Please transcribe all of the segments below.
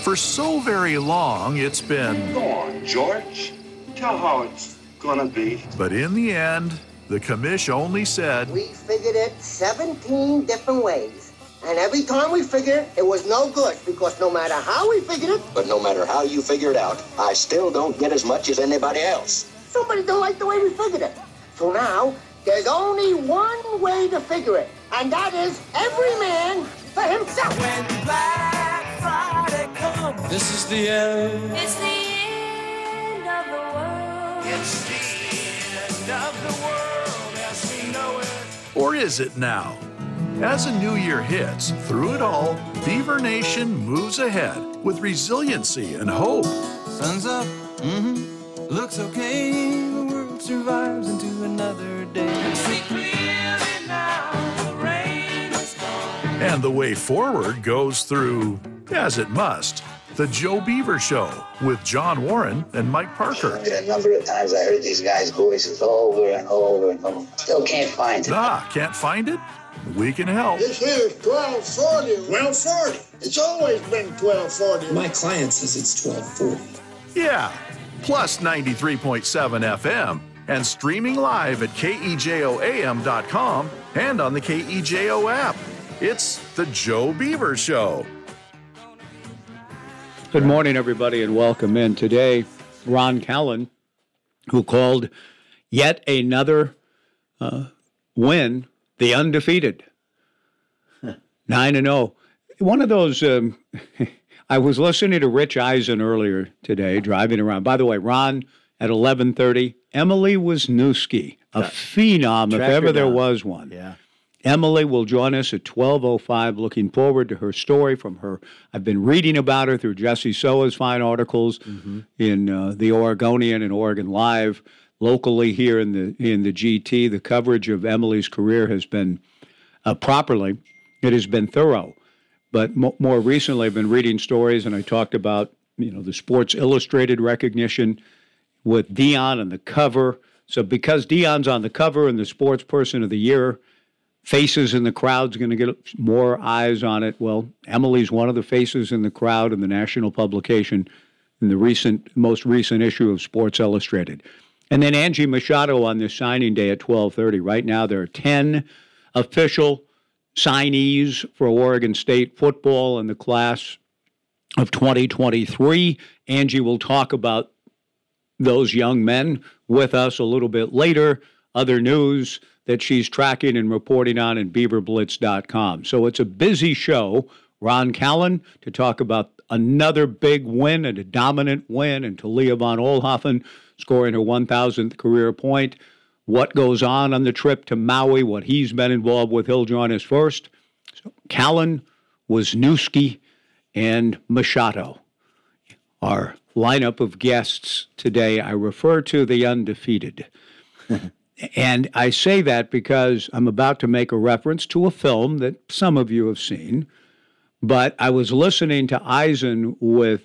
For so very long, it's been. Go on, George. Tell how it's gonna be. But in the end, the commish only said. We figured it 17 different ways. And every time we figured it, it was no good because no matter how we figured it, But no matter how you figure it out, I still don't get as much as anybody else. somebody don't like the way we figured it. So now, there's only one way to figure it, and that is every man for himself. This is the end. It's the end of the world. It's the end of the world as we know it. Or is it now? As a new year hits, through it all, Beaver Nation moves ahead with resiliency and hope. Sun's up. Mm-hmm. Looks okay. The world survives into another day. See clearly now. The rain is gone. And the way forward goes through, as it must, the Joe Beaver Show with John Warren and Mike Parker. A number of times I heard these guys' voices over and over and over. Still can't find it. Ah, can't find it? We can help. This here is 1240. 1240. It's always been 1240. My client says it's 1240. Yeah, plus 93.7 FM and streaming live at KEJOAM.com and on the KEJO app. It's the Joe Beaver Show. Good morning, everybody, and welcome in. Today, Ron Callan, who called yet another uh, win the undefeated. 9 and 0. One of those, um, I was listening to Rich Eisen earlier today, driving around. By the way, Ron at 1130, Emily Wisniewski, a phenom, if Track her ever there was one. Yeah. Emily will join us at 12:05. Looking forward to her story from her. I've been reading about her through Jesse Soa's fine articles Mm-hmm. in uh, the Oregonian and Oregon Live, locally here in the in the GT. The coverage of Emily's career has been uh, properly. It has been thorough, but mo- more recently, I've been reading stories, and I talked about you know the Sports Illustrated recognition with Dion on the cover. So because Dion's on the cover and the Sports Person of the Year faces in the crowd's going to get more eyes on it. Well, Emily's one of the faces in the crowd in the national publication in the recent, most recent issue of Sports Illustrated. And then Angie Machado on this signing day at 12:30. Right now, there are 10 official signees for Oregon State football in the class of 2023. Angie will talk about those young men with us a little bit later. Other news that she's tracking and reporting on in beaverblitz.com. So it's a busy show. Ron Callan to talk about another big win and a dominant win, and to Talia von Oelhoffen scoring her 1,000th career point. What goes on on the trip to Maui, what he's been involved with, he'll join us first. So Callan, Wisniewski, and Machado our lineup of guests today, I refer to the undefeated. and I say that because I'm about to make a reference to a film that some of you have seen. But I was listening to Eisen with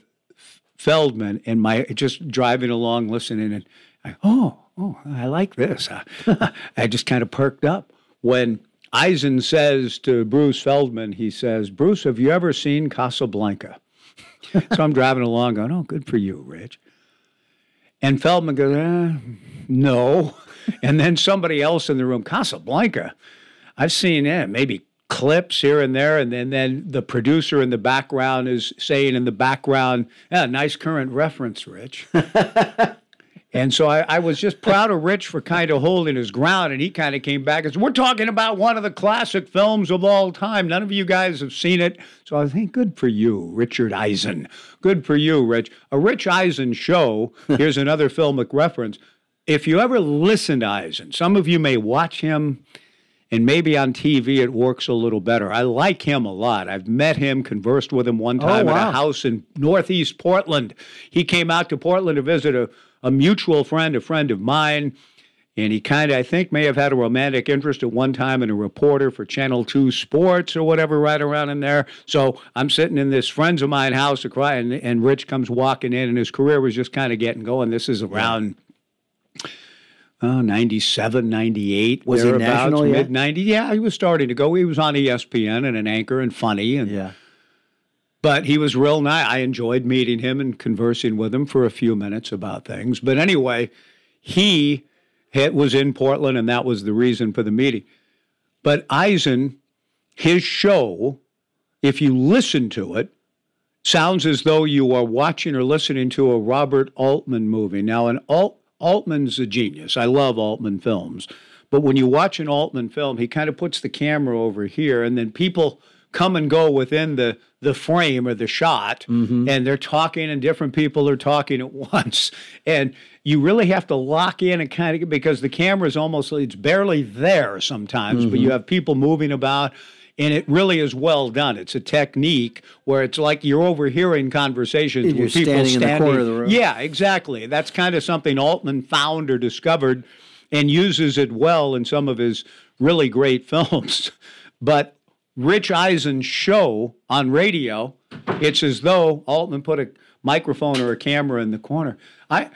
Feldman and my just driving along listening and I, oh, oh, I like this. I just kind of perked up when Eisen says to Bruce Feldman, he says, Bruce, have you ever seen Casablanca? so I'm driving along going, oh, good for you, Rich. And Feldman goes, eh, no. And then somebody else in the room, Casablanca. I've seen it, maybe clips here and there. And then, then the producer in the background is saying in the background, yeah, nice current reference, Rich. And so I, I was just proud of Rich for kind of holding his ground, and he kind of came back and said, "We're talking about one of the classic films of all time. None of you guys have seen it, so I think good for you, Richard Eisen. Good for you, Rich. A Rich Eisen show. Here's another filmic reference. If you ever listen to Eisen, some of you may watch him." And maybe on TV it works a little better. I like him a lot. I've met him, conversed with him one oh, time at wow. a house in Northeast Portland. He came out to Portland to visit a, a mutual friend, a friend of mine. And he kind of, I think, may have had a romantic interest at one time in a reporter for Channel 2 Sports or whatever, right around in there. So I'm sitting in this friends of mine house, and, and Rich comes walking in, and his career was just kind of getting going. This is around. Oh, 97, 98. Was he thereabouts, national? Mid 90. Yeah, he was starting to go. He was on ESPN and an anchor and funny. And Yeah. but he was real nice. I enjoyed meeting him and conversing with him for a few minutes about things. But anyway, he had, was in Portland, and that was the reason for the meeting. But Eisen, his show, if you listen to it, sounds as though you are watching or listening to a Robert Altman movie. Now, an Alt, Altman's a genius. I love Altman films. But when you watch an Altman film, he kind of puts the camera over here, and then people come and go within the the frame or the shot, Mm-hmm. and they're talking, and different people are talking at once, and you really have to lock in and kind of because the camera is almost it's barely there sometimes, but Mm-hmm. you have people moving about. And it really is well done. It's a technique where it's like you're overhearing conversations And you're with people standing in the standing. corner of the room. Yeah, exactly. That's kind of something Altman found or discovered and uses it well in some of his really great films. But Rich Eisen's show on radio, it's as though Altman put a microphone or a camera in the corner. I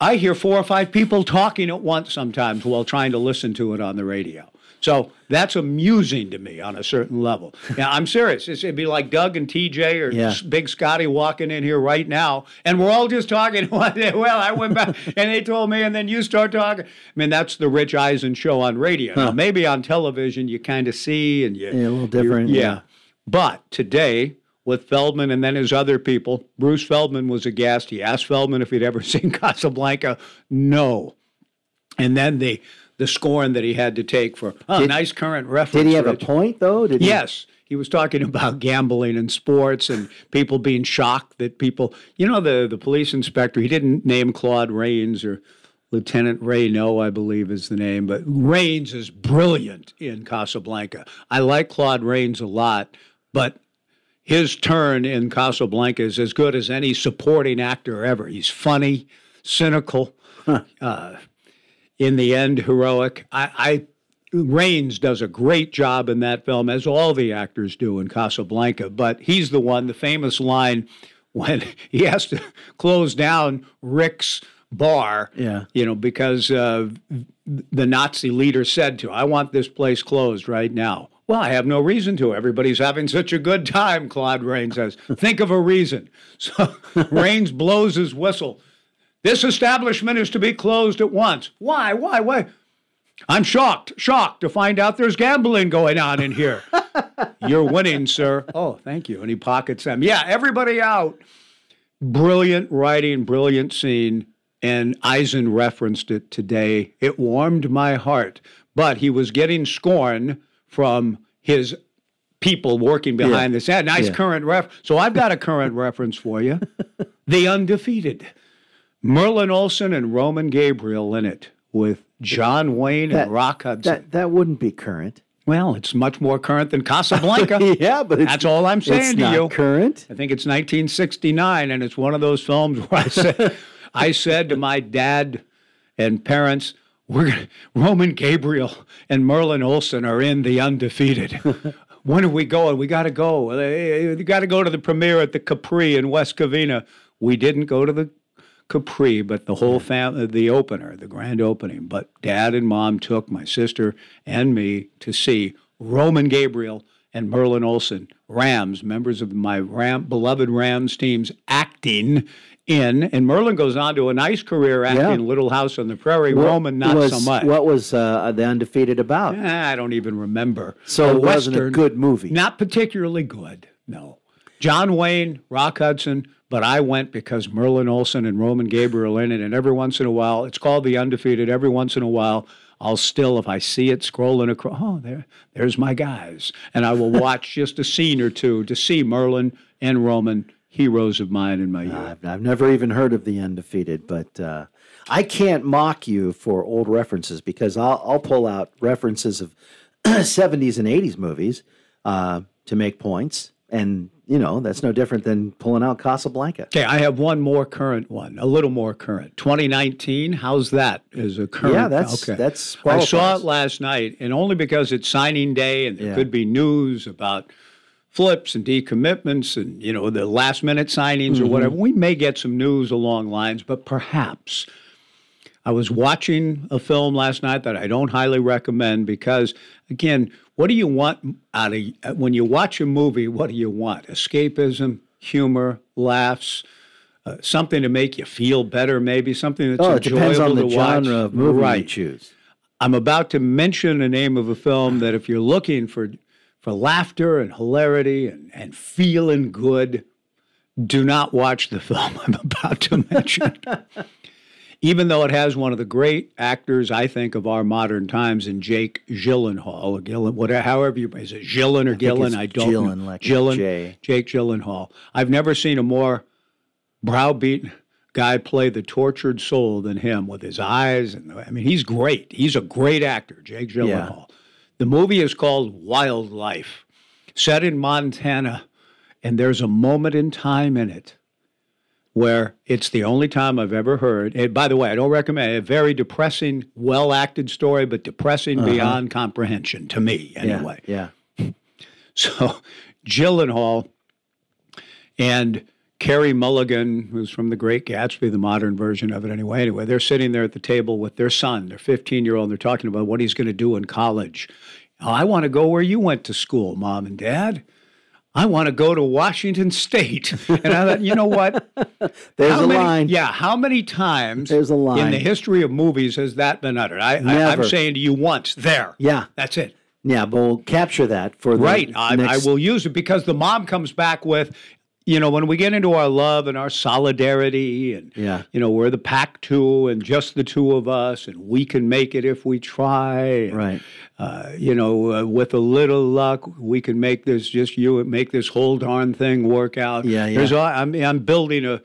I hear four or five people talking at once sometimes while trying to listen to it on the radio. So that's amusing to me on a certain level. Now, I'm serious. It's, it'd be like Doug and TJ or Yeah. Big Scotty walking in here right now, and we're all just talking. well, I went back and they told me, and then you start talking. I mean, that's the Rich Eisen show on radio. Now, maybe on television you kind of see and you, Yeah, a little different, Yeah. yeah. But today, with Feldman and then his other people, Bruce Feldman was a guest. He asked Feldman if he'd ever seen Casablanca. No. And then the the scorn that he had to take for oh, Did- nice current reference. Did he have a point though? Did he- Yes. He was talking about gambling and sports and people being shocked that people, you know, the, the police inspector, he didn't name Claude Rains or Lieutenant Renault, I believe is the name, but Rains is brilliant in Casablanca. I like Claude Rains a lot, but his turn in Casablanca is as good as any supporting actor ever. He's funny, cynical, uh, in the end, heroic. I, I Rains does a great job in that film, as all the actors do in Casablanca. But he's the one, the famous line when he has to close down Rick's bar. Yeah. You know, because uh, the Nazi leader said to, I want this place closed right now. Well, I have no reason to. Everybody's having such a good time, Claude Rains says. Think of a reason. So Rains blows his whistle. This establishment is to be closed at once. Why? Why? Why? I'm shocked, shocked to find out there's gambling going on in here. You're winning, sir. Oh, thank you. And he pockets them. Yeah, everybody out. Brilliant writing, brilliant scene. And Eisen referenced it today. It warmed my heart. But he was getting scorn from his people working behind Yeah. the set. Nice Yeah. current ref. So I've got a current reference for you. The Undefeated. Merlin Olsen and Roman Gabriel in it with John Wayne That- and Rock Hudson. That that wouldn't be current. well, it's much more current than Casablanca. yeah, but it's, That's all I'm saying it's to not you. current. I think it's 1969, and it's one of those films where I said, I said to my dad and parents, "We're gonna, Roman Gabriel and Merlin Olsen are in the undefeated. when are we going? We got to go. Eh, eh, eh, you got to go to the premiere at the Capri in West Covina. We didn't go to the Capri, but the whole family, the opener, the grand opening. But dad and mom took my sister and me to see Roman Gabriel and Merlin Olsen, Rams, members of my Ram, beloved Rams teams, acting in. And Merlin goes on to a nice career acting Yeah. in Little House on the Prairie. What Roman, not was, so much. What was uh, the undefeated about? I don't even remember. So A it wasn't a good movie. Not particularly good, no. John Wayne, Rock Hudson, but I went because Merlin Olsen and Roman Gabriel in it, and every once in a while, it's called The Undefeated. Every once in a while, I'll still, if I see it scrolling across, oh, there, there's my guys, and I will watch just a scene or two to see Merlin and Roman, heroes of mine in my youth. I've, I've never even heard of the undefeated, but uh, I can't mock you for old references because I'll, I'll pull out references of 70s and 80s movies uh, to make points. And, you know, that's no different than pulling out Casablanca. Okay, I have one more current one, a little more current. 2019, how's that as a current? Yeah, that's- okay. that's I saw it last night, and only because it's signing day and there Yeah. could be news about flips and decommitments and, you know, the last minute signings Mm-hmm. or whatever. We may get some news along lines, but perhaps. I was watching a film last night that I don't highly recommend because, again, what do you want out of when you watch a movie? What do you want? Escapism, humor, laughs, uh, something to make you feel better, maybe something that's Oh, it depends on enjoyable the to watch. of movie you right. choose. I'm about to mention the name of a film that if you're looking for for laughter and hilarity and, and feeling good, do not watch the film I'm about to mention. Even though it has one of the great actors, I think, of our modern times in Jake Gyllenhaal, or Gillen, whatever, however you is it Gillen or Gillen? I don't Gillen, know. like Gillen. Jake Gyllenhaal. I've never seen a more browbeat guy play the tortured soul than him with his eyes and I mean he's great. He's a great actor, Jake Gyllenhaal. The movie is called Wildlife, set in Montana, and there's a moment in time in it where it's the only time I've ever heard. And by the way, I don't recommend it. A very depressing, well acted story, but depressing beyond comprehension to me, anyway. Uh-huh. Yeah. So Gyllenhaal and Hall and Carey Mulligan, who's from The Great Gatsby, the modern version of it anyway. Anyway, they're sitting there at the table with their son, their 15 year old, and they're talking about what he's going to do in college. "Oh, I want to go where you went to school, mom and dad. I want to go to Washington State. And I thought, you know what? There's How a many- line. Yeah, how many times There's a line. in the history of movies has that been uttered? I, I, I'm saying to you once, there. Yeah. That's it. Yeah, but we'll capture that for the Right. I, I will use it because the mom comes back with, you know, when we get into our love and our solidarity and, Yeah. you know, we're the Pac-2 and just the two of us and we can make it if we try. and, Right. Uh, you know, uh, with a little luck, we can make this just you make this whole darn thing work out. Yeah, yeah. There's, I'm, I'm building a,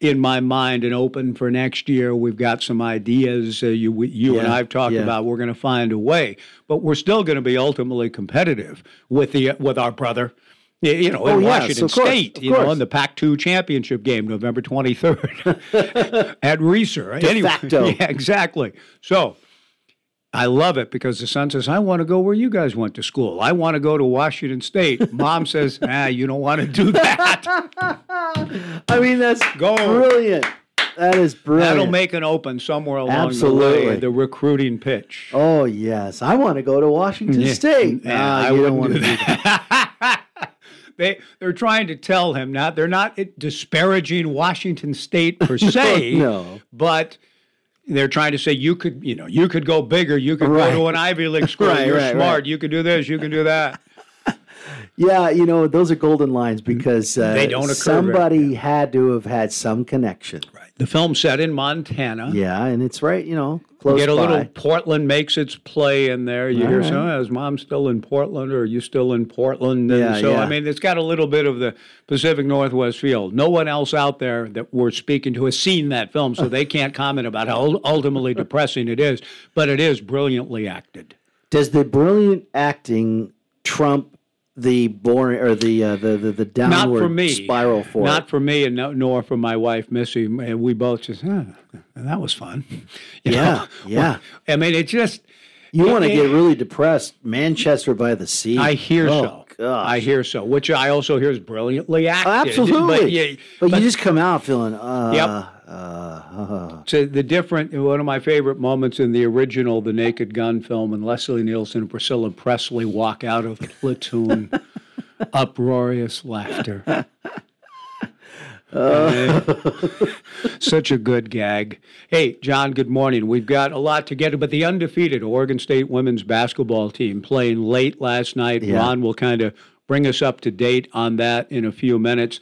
in my mind and open for next year. We've got some ideas. Uh, you, we, you and I've talked yeah. about. We're going to find a way, but we're still going to be ultimately competitive with the with our brother. You know, Oh, in yes, Washington course, State, you know, in the Pac-2 championship game, November 23rd at Reser. De facto. yeah, exactly. So I love it because the son says, I want to go where you guys went to school. I want to go to Washington State. Mom says, ah, you don't want to do that. I mean, that's Go. brilliant. That is brilliant. That'll make an open somewhere along the way, the recruiting pitch. Oh yes, I want to go to Washington Yeah. State. Yeah, Ah, I don't wouldn't want to do that. They they're trying to tell him not they're not disparaging Washington State per se, No. but they're trying to say you could you know you could go bigger, you could Right. go to an Ivy League school, Right, you're right, smart, you could do this, you can do that. Yeah, you know those are golden lines because uh, They don't occur somebody had to have had some connection. Right. The film set in Montana. Yeah, and it's right, you know, close Get a by. little Portland makes its play in there. You hear All some, "Oh, is mom still in Portland or are you still in Portland? And Yeah, so, yeah. I mean, it's got a little bit of the Pacific Northwest feel. No one else out there that we're speaking to has seen that film, so they can't comment about how ultimately depressing it is, but it is brilliantly acted. Does the brilliant acting trump the boring or the uh, the, the the Not downward for me. spiral for Not it? for me, and no, nor for my wife, Missy. And we both just, huh, that was fun. You Yeah, know? yeah. I mean, it just. You want to get really depressed. Manchester by the Sea. I hear oh, so. Gosh. I hear so, which I also hear is brilliantly acted. Absolutely. But, yeah, but, but you just come out feeling. Uh, Yep. Uh, uh, so the different one of my favorite moments in the original The Naked Gun film when Leslie Nielsen and Priscilla Presley walk out of Platoon, uproarious laughter. Such a good gag. Hey, John, good morning. We've got a lot to get to, but the undefeated Oregon State women's basketball team playing late last night. Yeah. Ron will kind of bring us up to date on that in a few minutes.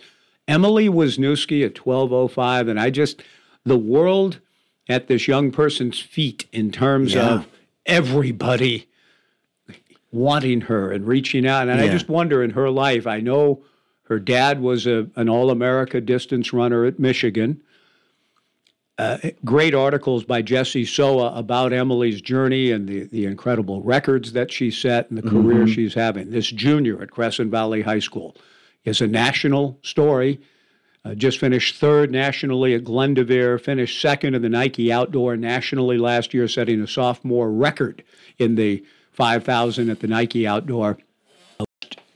Emily Wisniewski at 1205, and I just, the world at this young person's feet in terms Yeah. of everybody wanting her and reaching out. And I just wonder in her life, I know her dad was a, an All America distance runner at Michigan. Uh, great articles by Jesse Soa about Emily's journey and the, the incredible records that she set and the career she's having. This junior at Crescent Valley High School is a national story. Uh, just finished third nationally at Glendoveer, finished second in the Nike Outdoor nationally last year, setting a sophomore record in the 5,000 at the Nike Outdoor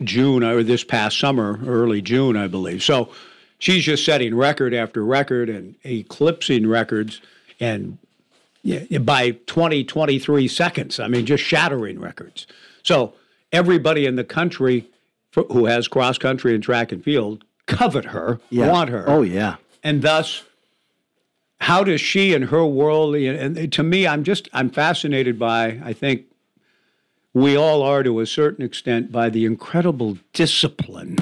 June or this past summer, early June, I believe. So she's just setting record after record and eclipsing records and yeah, by 20, 23 seconds. I mean, just shattering records. So everybody in the country for, who has cross country and track and field covet her, Yeah. want her, Oh yeah. and thus how does she and her world and to me i'm just i'm fascinated by i think we all are to a certain extent by the incredible discipline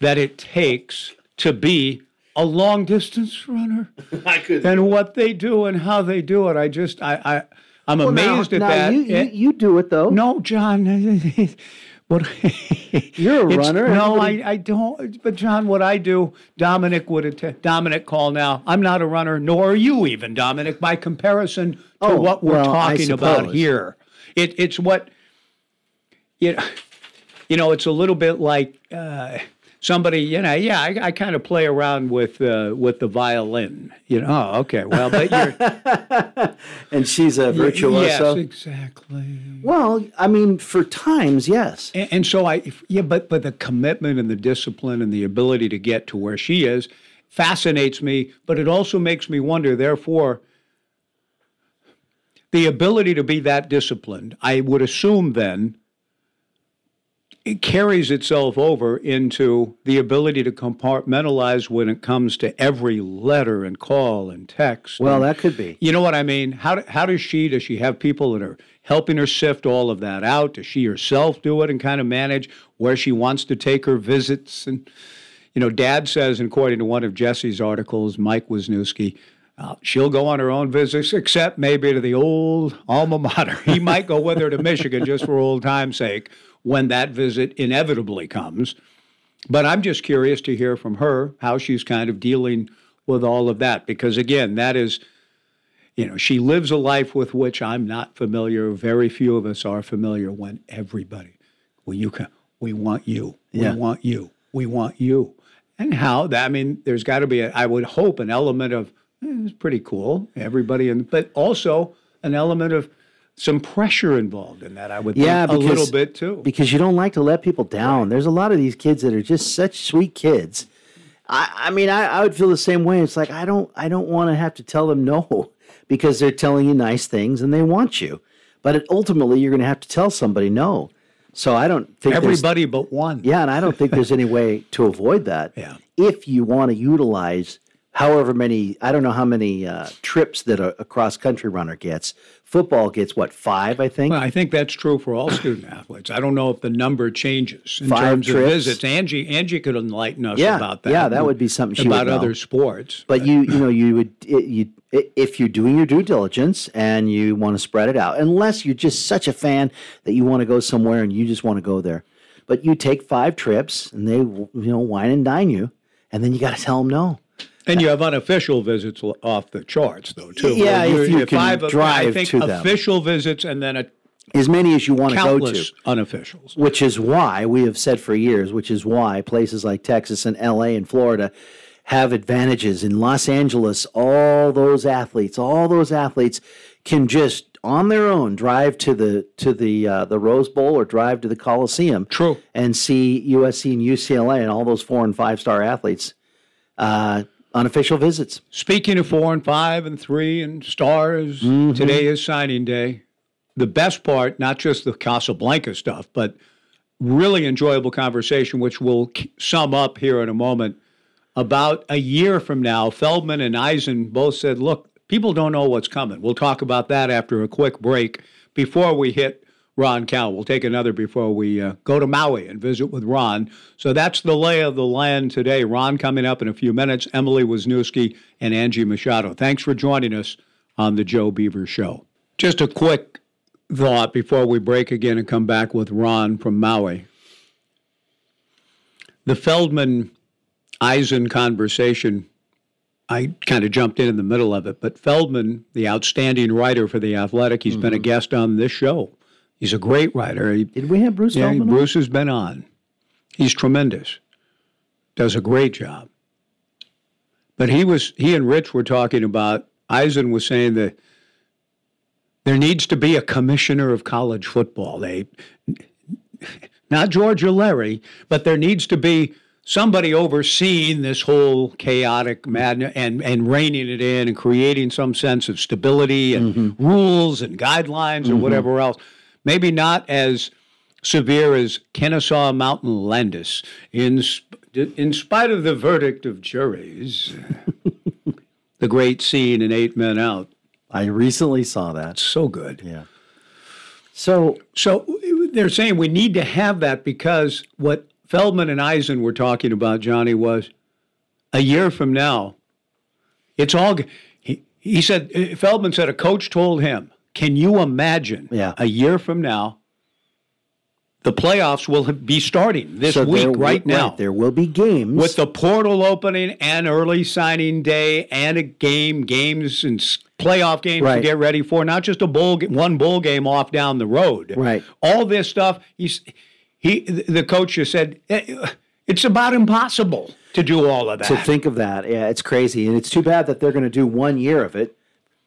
that it takes to be a long distance runner I could. and what they do and how they do it i just i, I i'm Well, now- amazed at now that You, you, you do it though. no john what You're a runner. No, I, I don't. But John, what I do, Dominic would att- Dominic call now. I'm not a runner, nor are you even, Dominic. By comparison to Oh, what we're well, talking about here, it, it's what you know. You know, it's a little bit like uh, somebody. You know, yeah, I, I kind of play around with uh, with the violin. You know, oh, okay, well, but you're and she's a virtuoso. Yes, exactly. Well, I mean, for times, yes. And, and so I, yeah, but but the commitment and the discipline and the ability to get to where she is fascinates me. But it also makes me wonder. Therefore, the ability to be that disciplined, I would assume then, it carries itself over into the ability to compartmentalize when it comes to every letter and call and text. Well, and- that could be. you know what I mean? How, how does she, does she have people that are helping her sift all of that out? Does she herself do it and kind of manage where she wants to take her visits? And, you know, dad says, and according to one of Jesse's articles, Mike Wisniewski, uh, she'll go on her own visits, except maybe to the old alma mater. He might go with her to Michigan just for old time's sake when that visit inevitably comes. But I'm just curious to hear from her how she's kind of dealing with all of that. Because again, that is, you know, she lives a life with which I'm not familiar. Very few of us are familiar when everybody, well, you can, we want you. Yeah. We want you. We want you. And how that, I mean, there's got to be, a, I would hope, an element of, eh, it's pretty cool, everybody, and but also an element of some pressure involved in that, I would Yeah, think, a because, little bit too. Because you don't like to let people down. There's a lot of these kids that are just such sweet kids. I, I mean, I, I would feel the same way. It's like I don't, I don't want to have to tell them no because they're telling you nice things and they want you, but it, ultimately you're going to have to tell somebody no. So I don't think Everybody but one. Yeah, and I don't think there's any way to avoid that. Yeah. If you want to utilize however many, I don't know how many uh, trips that a, a cross country runner gets. Football gets what five, I think. Well, I think that's true for all student athletes. I don't know if the number changes in Five terms of trips? visits. Angie, Angie could enlighten us Yeah, about that. yeah, that would be something she would about other sports. But you, you know, you would it, you if you're doing your due diligence and you want to spread it out, unless you're just such a fan that you want to go somewhere and you just want to go there. But you take five trips and they, you know, wine and dine you, and then you got to tell them no. And you have unofficial visits off the charts, though, too. Yeah, Where if you can I've- I drive think to them. official visits and then a As many as you want to go to. unofficials. which is why we have said for years, which is why places like Texas and LA and Florida have advantages. In Los Angeles, all those athletes, all those athletes can just on their own drive to the to the uh, the Rose Bowl or drive to the Coliseum. True. And see USC and UCLA and all those four and five star athletes. Uh, unofficial visits. Speaking of four and five and three and stars, Mm-hmm. today is signing day. The best part, not just the Casablanca stuff, but really enjoyable conversation, which we'll sum up here in a moment. About a year from now, Feldman and Eisen both said, look, people don't know what's coming. We'll talk about that after a quick break before we hit Ron Callan. We'll take another before we uh, go to Maui and visit with Ron. So that's the lay of the land today. Ron coming up in a few minutes, Emily Wisniewski and Angie Machado. Thanks for joining us on the Joe Beaver Show. Just a quick thought before we break again and come back with Ron from Maui. The Feldman Eisen conversation, I kind of jumped in in the middle of it, but Feldman, the outstanding writer for The Athletic, he's been a guest on this show. He's a great writer. He, Did we have Bruce yeah, Feldman? on? Bruce has been on. He's tremendous. Does a great job. But he was he and Rich were talking about Eisen was saying that there needs to be a commissioner of college football. They not George or Larry, but there needs to be somebody overseeing this whole chaotic madness and, and reining it in and creating some sense of stability and mm-hmm. rules and guidelines or mm-hmm. whatever else. Maybe not as severe as Kennesaw Mountain Landis. In, in spite of the verdict of juries, the great scene in Eight Men Out. I recently saw that. So good. Yeah. So, so they're saying we need to have that because what Feldman and Eisen were talking about, Johnny, was a year from now, it's all. He, he said, Feldman said, a coach told him, can you imagine yeah. a year from now, the playoffs will be starting this so week, right now. Right, there will be games. With the portal opening and early signing day and a game, games and playoff games right. to get ready for, not just a bowl, one bowl game off down the road. Right. All this stuff. He's, he, the coach just said, eh, it's about impossible to do all of that. To think of that, yeah, it's crazy, and it's too bad that they're going to do one year of it,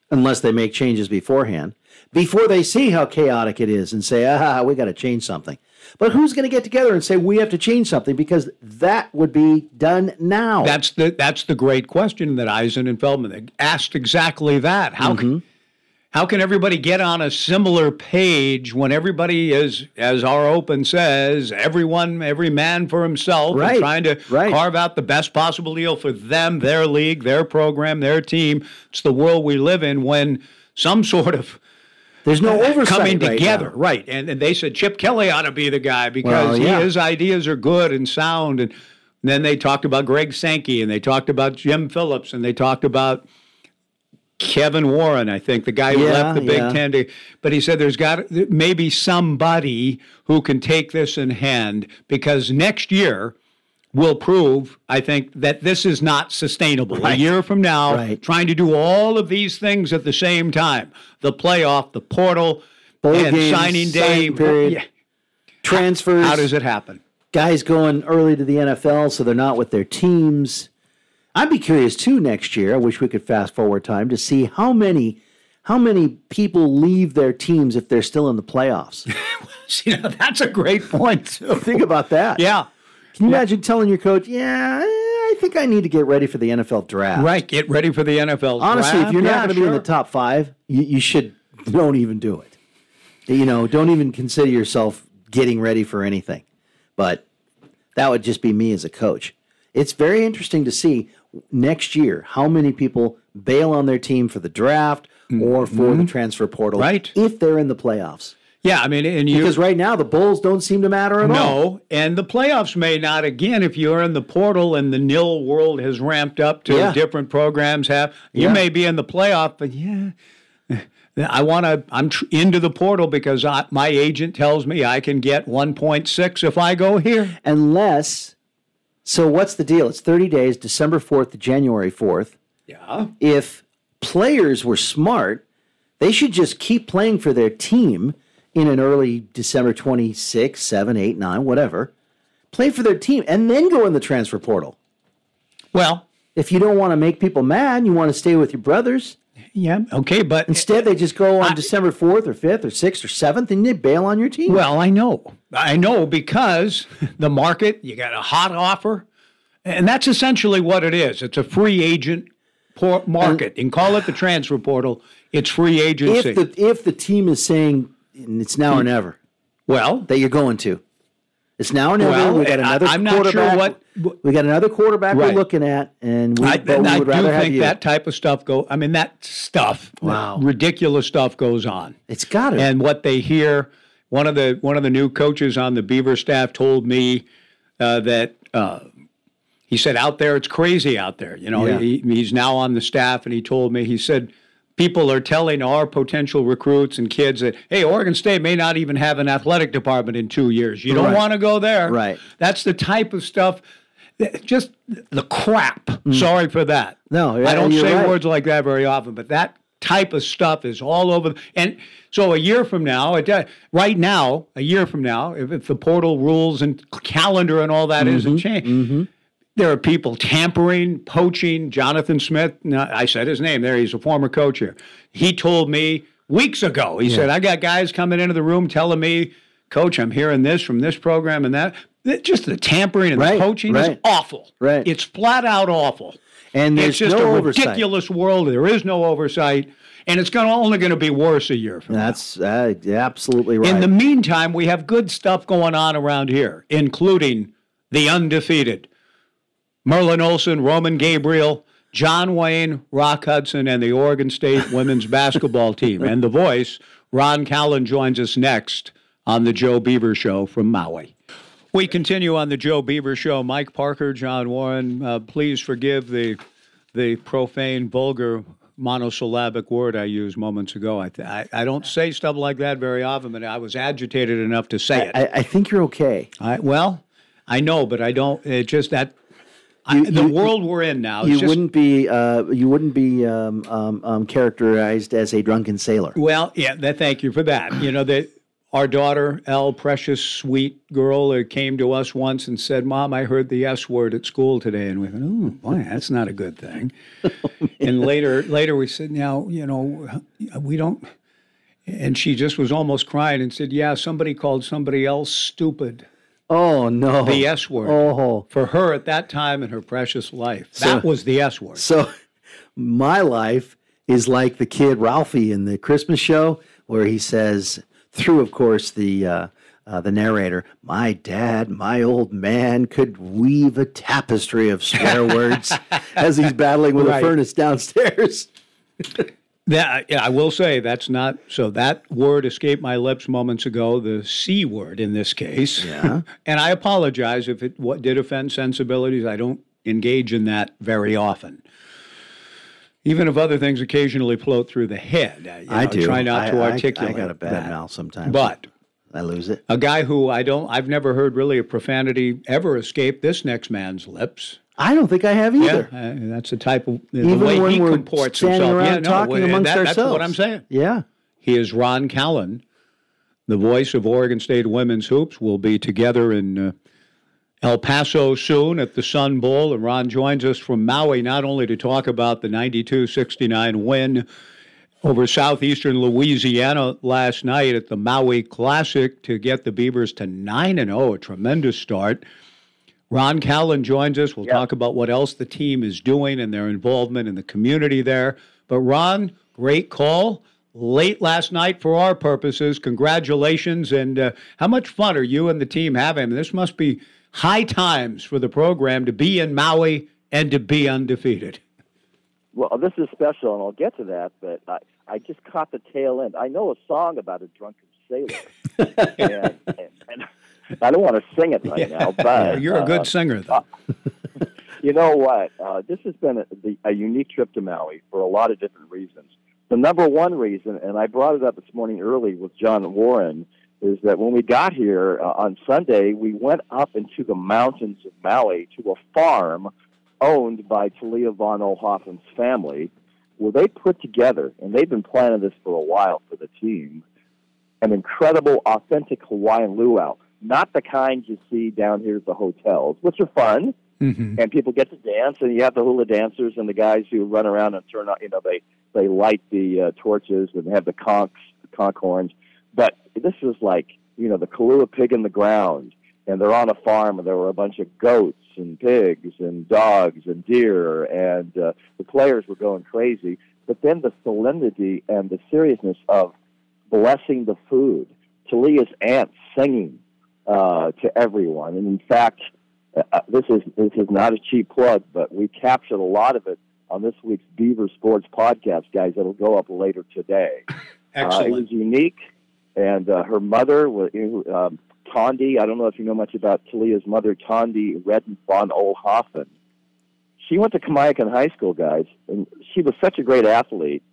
unless they make changes beforehand, before they see how chaotic it is, and say, ah, we got to change something. But who's going to get together and say we have to change something because that would be done now? That's the that's the great question that Eisen and Feldman asked exactly that. How mm-hmm. can how can everybody get on a similar page when everybody is, as our open says, everyone, every man for himself, right. trying to right. carve out the best possible deal for them, their league, their program, their team? It's the world we live in when some sort of there's no oversight coming right together, now. right? And, and they said Chip Kelly ought to be the guy because well, yeah. his ideas are good and sound. And then they talked about Greg Sankey and they talked about Jim Phillips and they talked about Kevin Warren, I think, the guy who yeah, left the Big yeah. Ten. To, but he said there's got maybe somebody who can take this in hand because next year will prove, I think, that this is not sustainable. Right. A year from now, right. trying to do all of these things at the same time the playoff, the portal, Bowl and games, signing day, period, yeah. transfers. How does it happen? Guys going early to the NFL, so they're not with their teams. I'd be curious too next year. I wish we could fast forward time to see how many how many people leave their teams if they're still in the playoffs. see, now, that's a great point. Too. Think about that. Yeah. Can you yeah. imagine telling your coach, "Yeah, I think I need to get ready for the NFL draft." Right, get ready for the NFL. Draft. Honestly, draft. if you're not yeah, going to sure. be in the top five, you, you should don't even do it. You know, don't even consider yourself getting ready for anything. But that would just be me as a coach. It's very interesting to see next year how many people bail on their team for the draft or for mm-hmm. the transfer portal, right? If they're in the playoffs. Yeah, I mean, and you, because right now the Bulls don't seem to matter at no, all. No, and the playoffs may not. Again, if you're in the portal and the nil world has ramped up to yeah. different programs have, you yeah. may be in the playoff, but yeah. I want to. I'm tr- into the portal because I, my agent tells me I can get 1.6 if I go here. Unless, so what's the deal? It's 30 days, December 4th to January 4th. Yeah. If players were smart, they should just keep playing for their team in an early December 26, 7, 8, 9, whatever. Play for their team and then go in the transfer portal. Well, if you don't want to make people mad, you want to stay with your brothers. Yeah, okay, but instead they just go on I, December 4th or 5th or 6th or 7th and they bail on your team. Well, I know. I know because the market, you got a hot offer, and that's essentially what it is. It's a free agent market. And, and call it the transfer portal. It's free agency. If the if the team is saying it's now or never, well, that you're going to, it's now or never. Well, we got another I, am quarterback. not sure what we got another quarterback right. we're looking at, and we, I, and I do think that type of stuff go. I mean, that stuff, wow, ridiculous stuff goes on. It's got it. And what they hear, one of the one of the new coaches on the Beaver staff told me uh, that. Uh, he said, "Out there, it's crazy out there." You know, Yeah. he, he's now on the staff, and he told me he said people are telling our potential recruits and kids that, "Hey, Oregon State may not even have an athletic department in two years. You don't Right. want to go there." Right. That's the type of stuff. Just the crap. Sorry for that. Mm. No, I don't say right. words like that very often, but that type of stuff is all over. And so a year from now, right now, a year from now, if, if the portal rules and calendar and all that Mm-hmm. not changed, there are people tampering, poaching. Jonathan Smith, no, I said his name there. He's a former coach here. He told me weeks ago. He Yeah. said, "I got guys coming into the room telling me, Coach, I'm hearing this from this program and that." just the tampering and Right, the poaching is awful. Right. It's flat out awful. And there's it's just no a oversight. ridiculous world. There is no oversight, and it's going to only going to be worse a year from now. That's uh, absolutely right. In the meantime, we have good stuff going on around here, including the undefeated Merlin Olsen, Roman Gabriel, John Wayne, Rock Hudson, and the Oregon State women's basketball team. And the voice, Ron Callan, joins us next on the Joe Beaver Show from Maui. We continue on the Joe Beaver Show. Mike Parker, John Warren, uh, please forgive the the profane, vulgar, monosyllabic word I used moments ago. I, th- I I don't say stuff like that very often, but I was agitated enough to say it. I, I think you're okay. I, well, I know, but I don't. It just that I, the you- world we're in now. You just, wouldn't be uh, you wouldn't be um, um, um, characterized as a drunken sailor. Well, yeah. That, thank you for that. You know that our daughter, Elle, precious sweet girl, uh, came to us once and said, "Mom, I heard the S word at school today," and we went, "Oh, boy, that's not a good thing." and later, later we said, "Now, you know, we don't." And she just was almost crying and said, "Yeah, somebody called somebody else stupid." Oh no, The S word. Oh, For her at that time in her precious life, So- that was the S word. so my life is like the kid Ralphie in the Christmas show, where he says, through of course the uh, uh, the narrator, "My dad, my old man, could weave a tapestry of swear words," as he's battling with Right. a furnace downstairs. That, yeah, I will say that's not so. That word escaped my lips moments ago. The c word in this case. Yeah. and I apologize if it what did offend sensibilities. I don't engage in that very often. Even if other things occasionally float through the head, I, you I do. try not I- to I- articulate. I, got a bad mouth sometimes, But I lose it. a guy who I don't, I've never heard really a profanity ever escape this next man's lips. I don't think I have either. Yeah, uh, that's the type of the Even way when he we're comports standing himself. around yeah, no, talking well, amongst that- That's what. I'm saying. Yeah. He is Ron Callan, the voice of Oregon State women's hoops. We'll be together in uh, El Paso soon at the Sun Bowl, and Ron joins us from Maui not only to talk about the 92-69 win over southeastern Louisiana last night at the Maui Classic to get the Beavers to 9 and 0, a tremendous start. Ron Callan joins us. We'll talk about what else the team is doing and their involvement in the community there. But Ron, great call. Late last night for our purposes. Congratulations. And uh, how much fun are you and the team having? This must be high times for the program to be in Maui and to be undefeated. Well, this is special, and I'll get to that. But I, I just caught the tail end. I know a song about a drunken sailor, and, and I don't want to sing it right now. But You're a good uh, singer, though. you know what? Uh, this has been a, the, a unique trip to Maui for a lot of different reasons. The number one reason, and I brought it up this morning early with John Warren, is that when we got here uh, on Sunday, we went up into the mountains of Maui to a farm owned by Talia von Oelhoffen's family, where they put together, and they've been planning this for a while for the team, an incredible, authentic Hawaiian luau. Not the kind you see down here at the hotels, which are fun, Mm-hmm. and people get to dance, and you have the hula dancers and the guys who run around and turn on, you know, they they light the uh, torches and have the conchs, conch horns. But this is like, you know, the kalua pig in the ground, and they're on a farm, and there were a bunch of goats and pigs and dogs and deer, and uh, the players were going crazy. But then the solemnity and the seriousness of blessing the food. Talia's aunt singing uh, to everyone, and in fact, uh, this is this is not a cheap plug, but we captured a lot of it on this week's Beaver Sports podcast, guys. It'll go up later today. Uh, it was unique, and uh, her mother was um, Tondi. I don't know if you know much about Talia's mother, Tondi Redden von Oelhoffen. She went to Kamayakan High School, guys, and she was such a great athlete.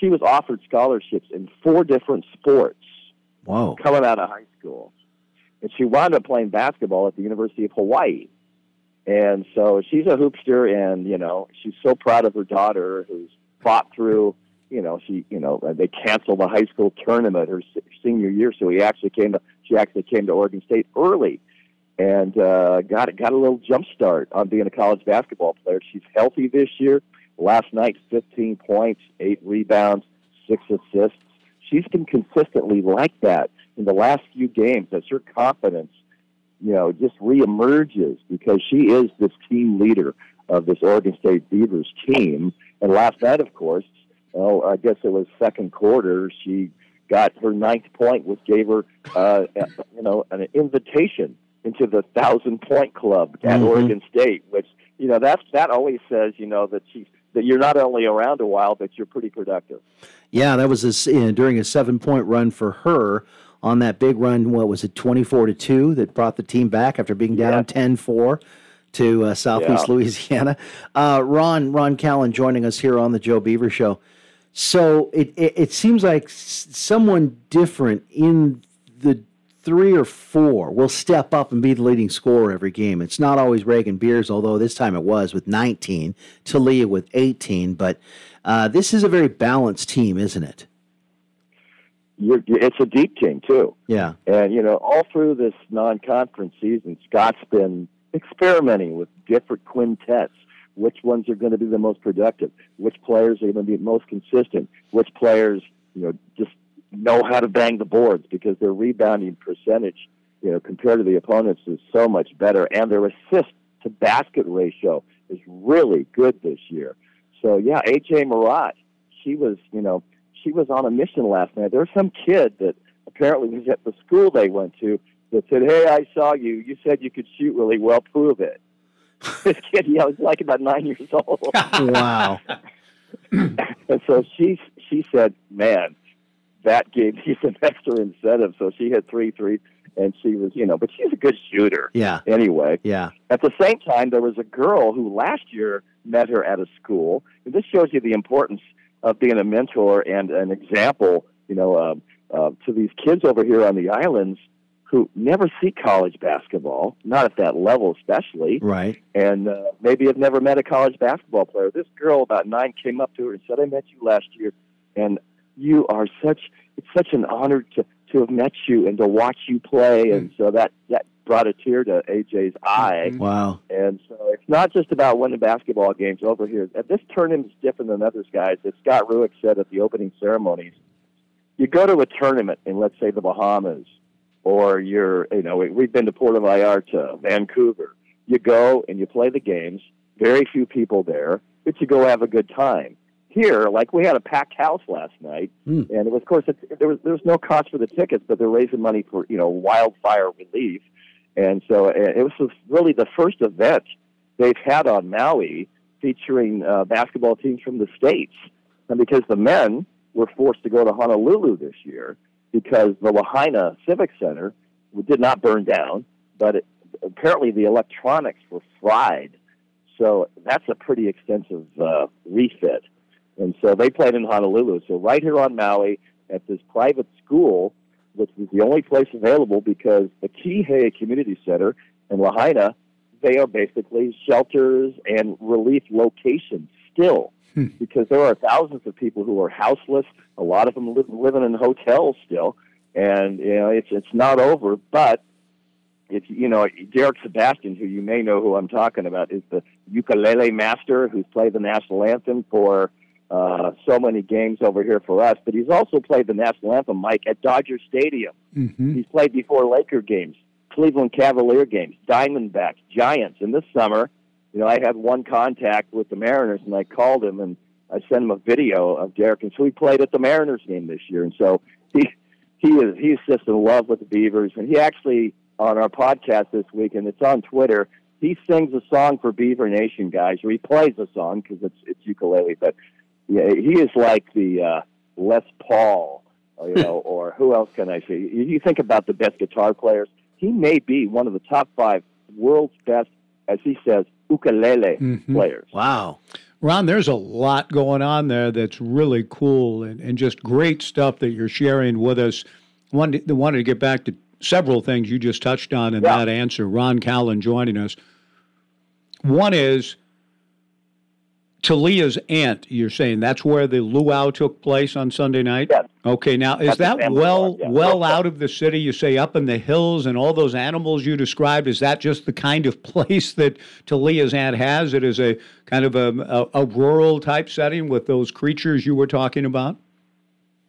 She was offered scholarships in four different sports Whoa. coming out of high school. And she wound up playing basketball at the University of Hawaii. And so she's a hoopster, and you know she's so proud of her daughter who's fought through. You know she, you know they canceled the high school tournament her senior year, so he actually came to she actually came to Oregon State early, and uh, got got a little jump start on being a college basketball player. She's healthy this year. Last night, 15 points, eight rebounds, six assists. She's been consistently like that in the last few games. As her confidence you know, just reemerges because she is this team leader of this Oregon State Beavers team. And last night, of course, well, I guess it was second quarter, she got her ninth point, which gave her, uh, you know, an invitation into the thousand point club at Mhm. Oregon State, which you know that's that always says you know that she's that you're not only around a while, but you're pretty productive. Yeah, that was a, during a seven point run for her on that big run. What was it, 24 to 2 that brought the team back after being down 10 4 to uh, Southeast Yeah. Louisiana? Uh, Ron, Ron Callan joining us here on the Joe Beaver Show. So it, it, it seems like someone different in the three or four will step up and be the leading scorer every game. It's not always Raegan Beers, although this time it was with 19, Talia with 18. But uh, this is a very balanced team, isn't it? You're, it's a deep team too. Yeah. And you know, all through this non-conference season, Scott's been experimenting with different quintets. Which ones are going to be the most productive? Which players are going to be most consistent? Which players, you know, just know how to bang the boards because their rebounding percentage, you know, compared to the opponents is so much better, and their assist to basket ratio is really good this year. So yeah, AJ Marotte, she was, you know, she was on a mission last night. There was some kid that apparently was at the school they went to that said, "Hey, I saw you. You said you could shoot really well. Prove it." this kid, yeah, was like about nine years old. Wow. and so she she said, "Man, that gave me some extra incentive." So she hit three three, and she was, you know, but she's a good shooter. Yeah. Anyway, Yeah. at the same time, there was a girl who last year met her at a school. And this shows you the importance of being a mentor and an example, you know, um, uh, to these kids over here on the islands who never see college basketball, not at that level especially, Right. and uh, maybe have never met a college basketball player. This girl, about nine, came up to her and said, "I met you last year, and you are such. It's such an honor to to have met you and to watch you play." And so that that brought a tear to AJ's eye. Wow. And so it's not just about winning basketball games over here. This tournament is different than others, guys. As Scott Rueck said at the opening ceremonies, you go to a tournament in, let's say, the Bahamas, or you're, you know, we- we've been to Puerto Vallarta, Vancouver. You go and you play the games. Very few people there, but you go have a good time. Here, like we had a packed house last night, Hmm. and it was, of course, it, there was there was no cost for the tickets, but they're raising money for you know wildfire relief, and so uh, it was really the first event they've had on Maui featuring uh, basketball teams from the states, and because the men were forced to go to Honolulu this year because the Lahaina Civic Center did not burn down, but it, apparently the electronics were fried. So that's a pretty extensive uh, refit. And so they played in Honolulu. So right here on Maui at this private school, which was the only place available because the Kihei Community Center in Lahaina, they are basically shelters and relief locations still hmm. because there are thousands of people who are houseless. A lot of them live, living in hotels still, and you know it's it's not over. But if you know Derick Sebastian, who you may know who I'm talking about, is the ukulele master who's played the national anthem for uh, so many games over here for us. But he's also played the national anthem, Mike, at Dodger Stadium. Mm-hmm. He's played before Laker games, Cleveland Cavalier games, Diamondbacks, Giants. And this summer, you know, I had one contact with the Mariners, and I called him and I sent him a video of Derek, and so he played at the Mariners game this year, and so he he is he's just in love with the Beavers, and he actually on our podcast this week, and it's on Twitter. He sings a song for Beaver Nation guys, or he plays a song because it's it's ukulele, but yeah, he is like the uh, Les Paul, or, you know, or who else can I say? You you think about the best guitar players. He may be one of the top five world's best, as he says, ukulele Mhm. players. Wow. Ron, there's a lot going on there that's really cool and, and just great stuff that you're sharing with us. Wanted, wanted to get back to several things you just touched on in Yeah. that answer. Ron Callan joining us. One is Talia's aunt, you're saying that's where the luau took place on Sunday night? Yes. Okay, now is At the that well yeah. well out of the city? You say up in the hills and all those animals you described. Is that just the kind of place that Talia's aunt has? It is a kind of a, a, a rural type setting with those creatures you were talking about?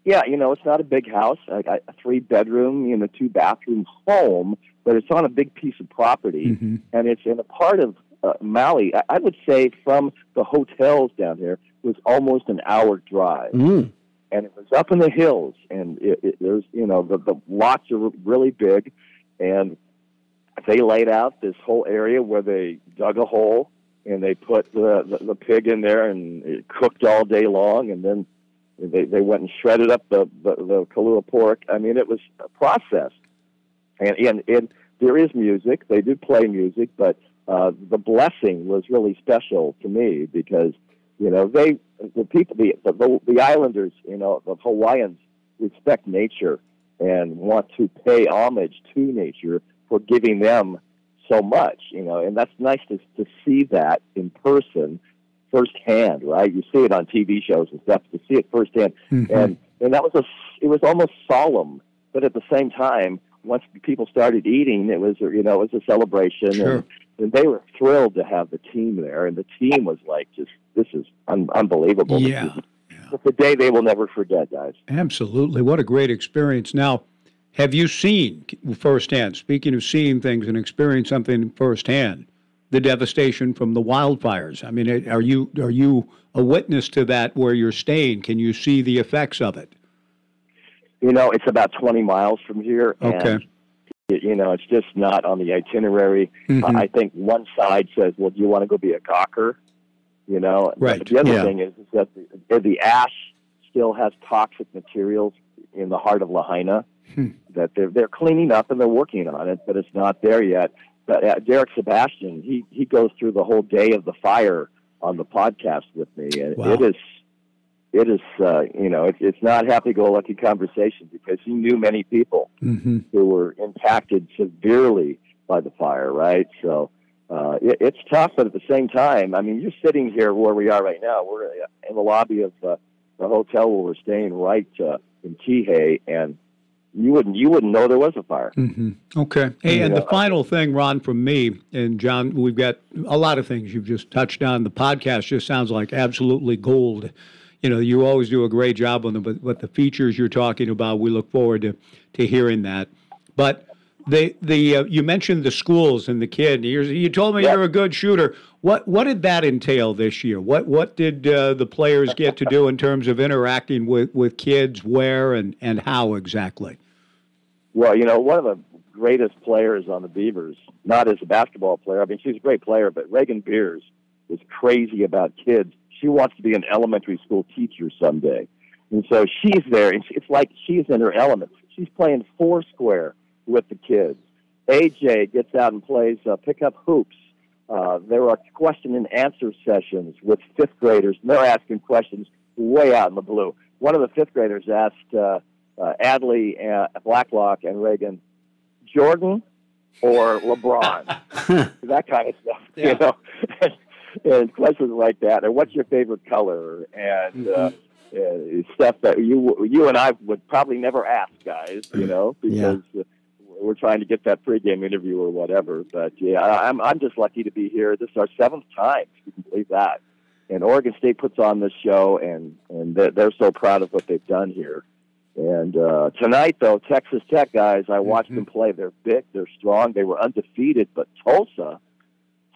Yeah, you know, it's not a big house, like a three bedroom, you know, two bathroom home, but it's on a big piece of property, Mm-hmm. and it's in a part of uh, Maui. I, I would say from the hotels down here was almost an hour drive Mm. and it was up in the hills and it, it, there's you know the, the lots are really big and they laid out this whole area where they dug a hole and they put the, the, the pig in there and it cooked all day long and then they, they went and shredded up the, the, the kalua pork. I mean, it was a process. And, and, and there is music. They do play music, but uh, the blessing was really special to me because, you know, they, the people, the, the, the islanders, you know, the Hawaiians respect nature and want to pay homage to nature for giving them so much, you know, and that's nice to, to see that in person firsthand, right? You see it on TV shows and stuff, to see it firsthand. Mhm. And, and that was a, it was almost solemn, but at the same time, once people started eating, it was, you know, it was a celebration Sure. and, and they were thrilled to have the team there. And the team was like, just, this is un- unbelievable. Yeah. It's a day they will never forget, guys. Absolutely. What a great experience. Now, have you seen firsthand, speaking of seeing things and experiencing something firsthand, the devastation from the wildfires? I mean, are you are you a witness to that where you're staying? Can you see the effects of it? You know, it's about 20 miles from here. Okay. And, you know, it's just not on the itinerary. Mhm. I think one side says, well, do you want to go be a gawker? You know, Right. But the other Yeah. thing is, is that the, the ash still has toxic materials in the heart of Lahaina Hmm. that they're, they're cleaning up and they're working on it, but it's not there yet. But uh, Derick Sebastian, he, he goes through the whole day of the fire on the podcast with me. And Wow. it is it is uh, you know it, it's not happy-go-lucky conversation because he knew many people Mm-hmm. who were impacted severely by the fire right so uh, it, it's tough but at the same time i mean you're sitting here where we are right now we're in the lobby of uh, the hotel where we're staying right uh, in Kihei, and you wouldn't you wouldn't know there was a fire hmm Okay. Hey, and the Yeah. final thing, Ron, from me and John, we've got a lot of things you've just touched on. The podcast just sounds like absolutely gold. You know, you always do a great job on them, but, but the features you're talking about, we look forward to, to hearing that. But the the uh, you mentioned the schools and the kid. You, you told me Yeah. you're a good shooter. What what did that entail this year? What what did uh, the players get to do in terms of interacting with, with kids? Where and, and how exactly? Well, you know, one of the greatest players on the Beavers, not as a basketball player. I mean, she's a great player, but Raegan Beers is crazy about kids. She wants to be an elementary school teacher someday. And so she's there, and it's like she's in her element. She's playing four square with the kids. AJ gets out and plays uh, pickup hoops. Uh, there are question and answer sessions with fifth graders, and they're asking questions way out in the blue. One of the fifth graders asked uh, uh, Adlee, uh, Blacklock, and Raegan, Jordan or LeBron? that kind of stuff, Yeah. you know. and questions like that. And what's your favorite color? And uh, uh, stuff that you you and I would probably never ask guys, you know, because uh, we're trying to get that pregame interview or whatever. But yeah, I- I'm I'm just lucky to be here. This is our seventh time. if You can believe that. And Oregon State puts on this show, and and they're, they're so proud of what they've done here. And uh, tonight, though, Texas Tech guys, I watched them play. They're big, they're strong, they were undefeated. But Tulsa,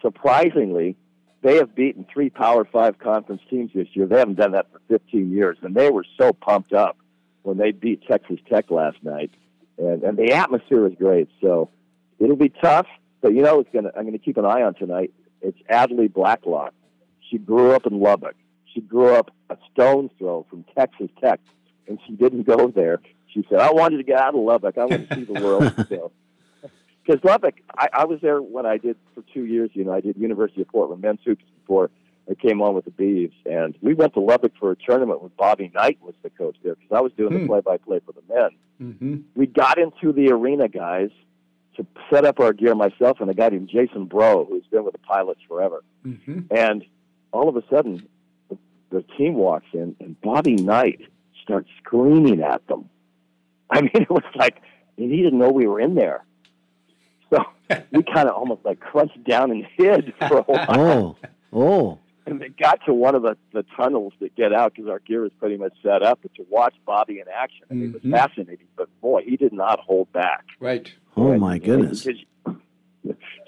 surprisingly, they have beaten three Power Five conference teams this year. They haven't done that for 15 years, and they were so pumped up when they beat Texas Tech last night. And and the atmosphere is great. So it'll be tough, but you know, it's gonna. I'm gonna keep an eye on tonight. It's Adlee Blacklock. She grew up in Lubbock. She grew up a stone's throw from Texas Tech, and she didn't go there. She said, "I wanted to get out of Lubbock. I want to see the world." so, because Lubbock, I, I was there when I did for two years. You know, I did University of Portland men's hoops before I came on with the Beavs, and we went to Lubbock for a tournament with Bobby Knight was the coach there because I was doing Hmm. the play-by-play for the men. Mm-hmm. We got into the arena, guys, to set up our gear. Myself and a guy named Jason Bro, who's been with the Pilots forever. Mm-hmm. And all of a sudden, the, the team walks in, and Bobby Knight starts screaming at them. I mean, it was like, and he didn't know we were in there. So we kind of almost like crunched down and hid for a while. Oh, oh. And the got to one of the, the tunnels that get out because our gear was pretty much set up. But to watch Bobby in action, I mean, it was Mhm. fascinating. But boy, he did not hold back. Right. Oh my goodness.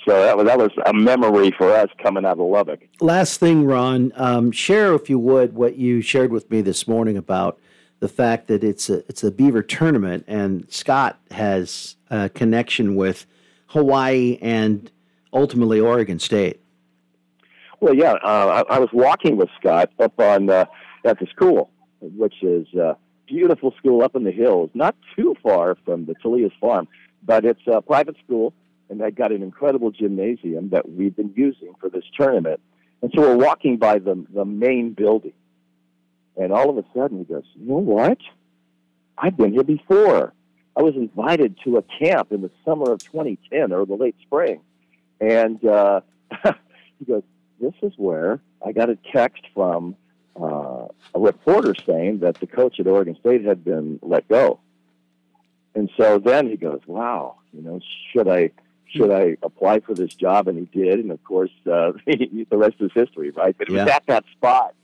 So that was that was a memory for us coming out of Lubbock. Last thing, Ron, um, share if you would what you shared with me this morning about the fact that it's a it's a Beaver tournament, and Scott has a connection with Hawaii and ultimately Oregon State. Well, yeah, uh, I, I was walking with Scott up on uh, at the school, which is a beautiful school up in the hills, not too far from the Talia's farm, but it's a private school, and they got an incredible gymnasium that we've been using for this tournament. And so we're walking by the the main building, and all of a sudden he goes, "You know what? I've been here before. I was invited to a camp in the summer of 2010 or the late spring, and uh, he goes." this is where I got a text from uh, a reporter saying that the coach at Oregon State had been let go. And so then he goes, "Wow, you know, should I should I apply for this job?" And he did, and of course, uh, the rest is history, right? But it was at that spot,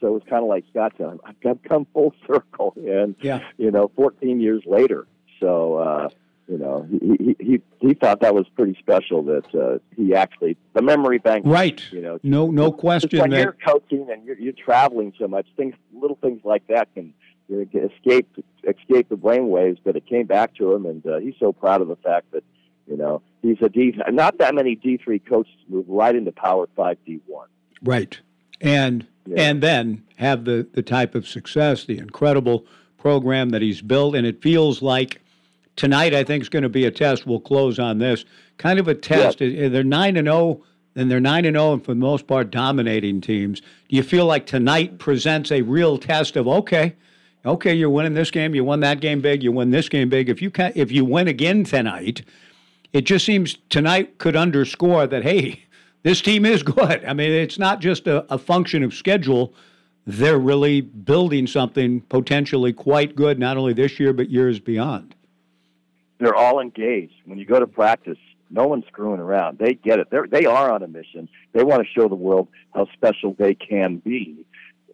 so it was kind of like Scott said, "I've got come full circle," and Yeah. you know, 14 years later. So uh, you know, he, he he he thought that was pretty special that uh, he actually the memory bank. Right. You know, No, no question when that you're coaching and you're, you're traveling so much, things, little things like that can you know, escape escape the brainwaves. But it came back to him, and uh, he's so proud of the fact that you know he's a D. Not that many D three coaches move right into Power Five D one. Right. And and then have the, the type of success, the incredible program that he's built. And it feels like tonight, I think, is going to be a test. We'll close on this. Kind of a test. Uh, They're 9 and 0, and they're 9 and 0, and for the most part, dominating teams. Do you feel like tonight presents a real test of, okay, okay, you're winning this game, you won that game big, you win this game big. If you can, if you win again tonight, it just seems tonight could underscore that hey, this team is good. I mean, it's not just a, a function of schedule. They're really building something potentially quite good, not only this year but years beyond. They're all engaged. When you go to practice, no one's screwing around. They get it. They're, they are on a mission. They want to show the world how special they can be.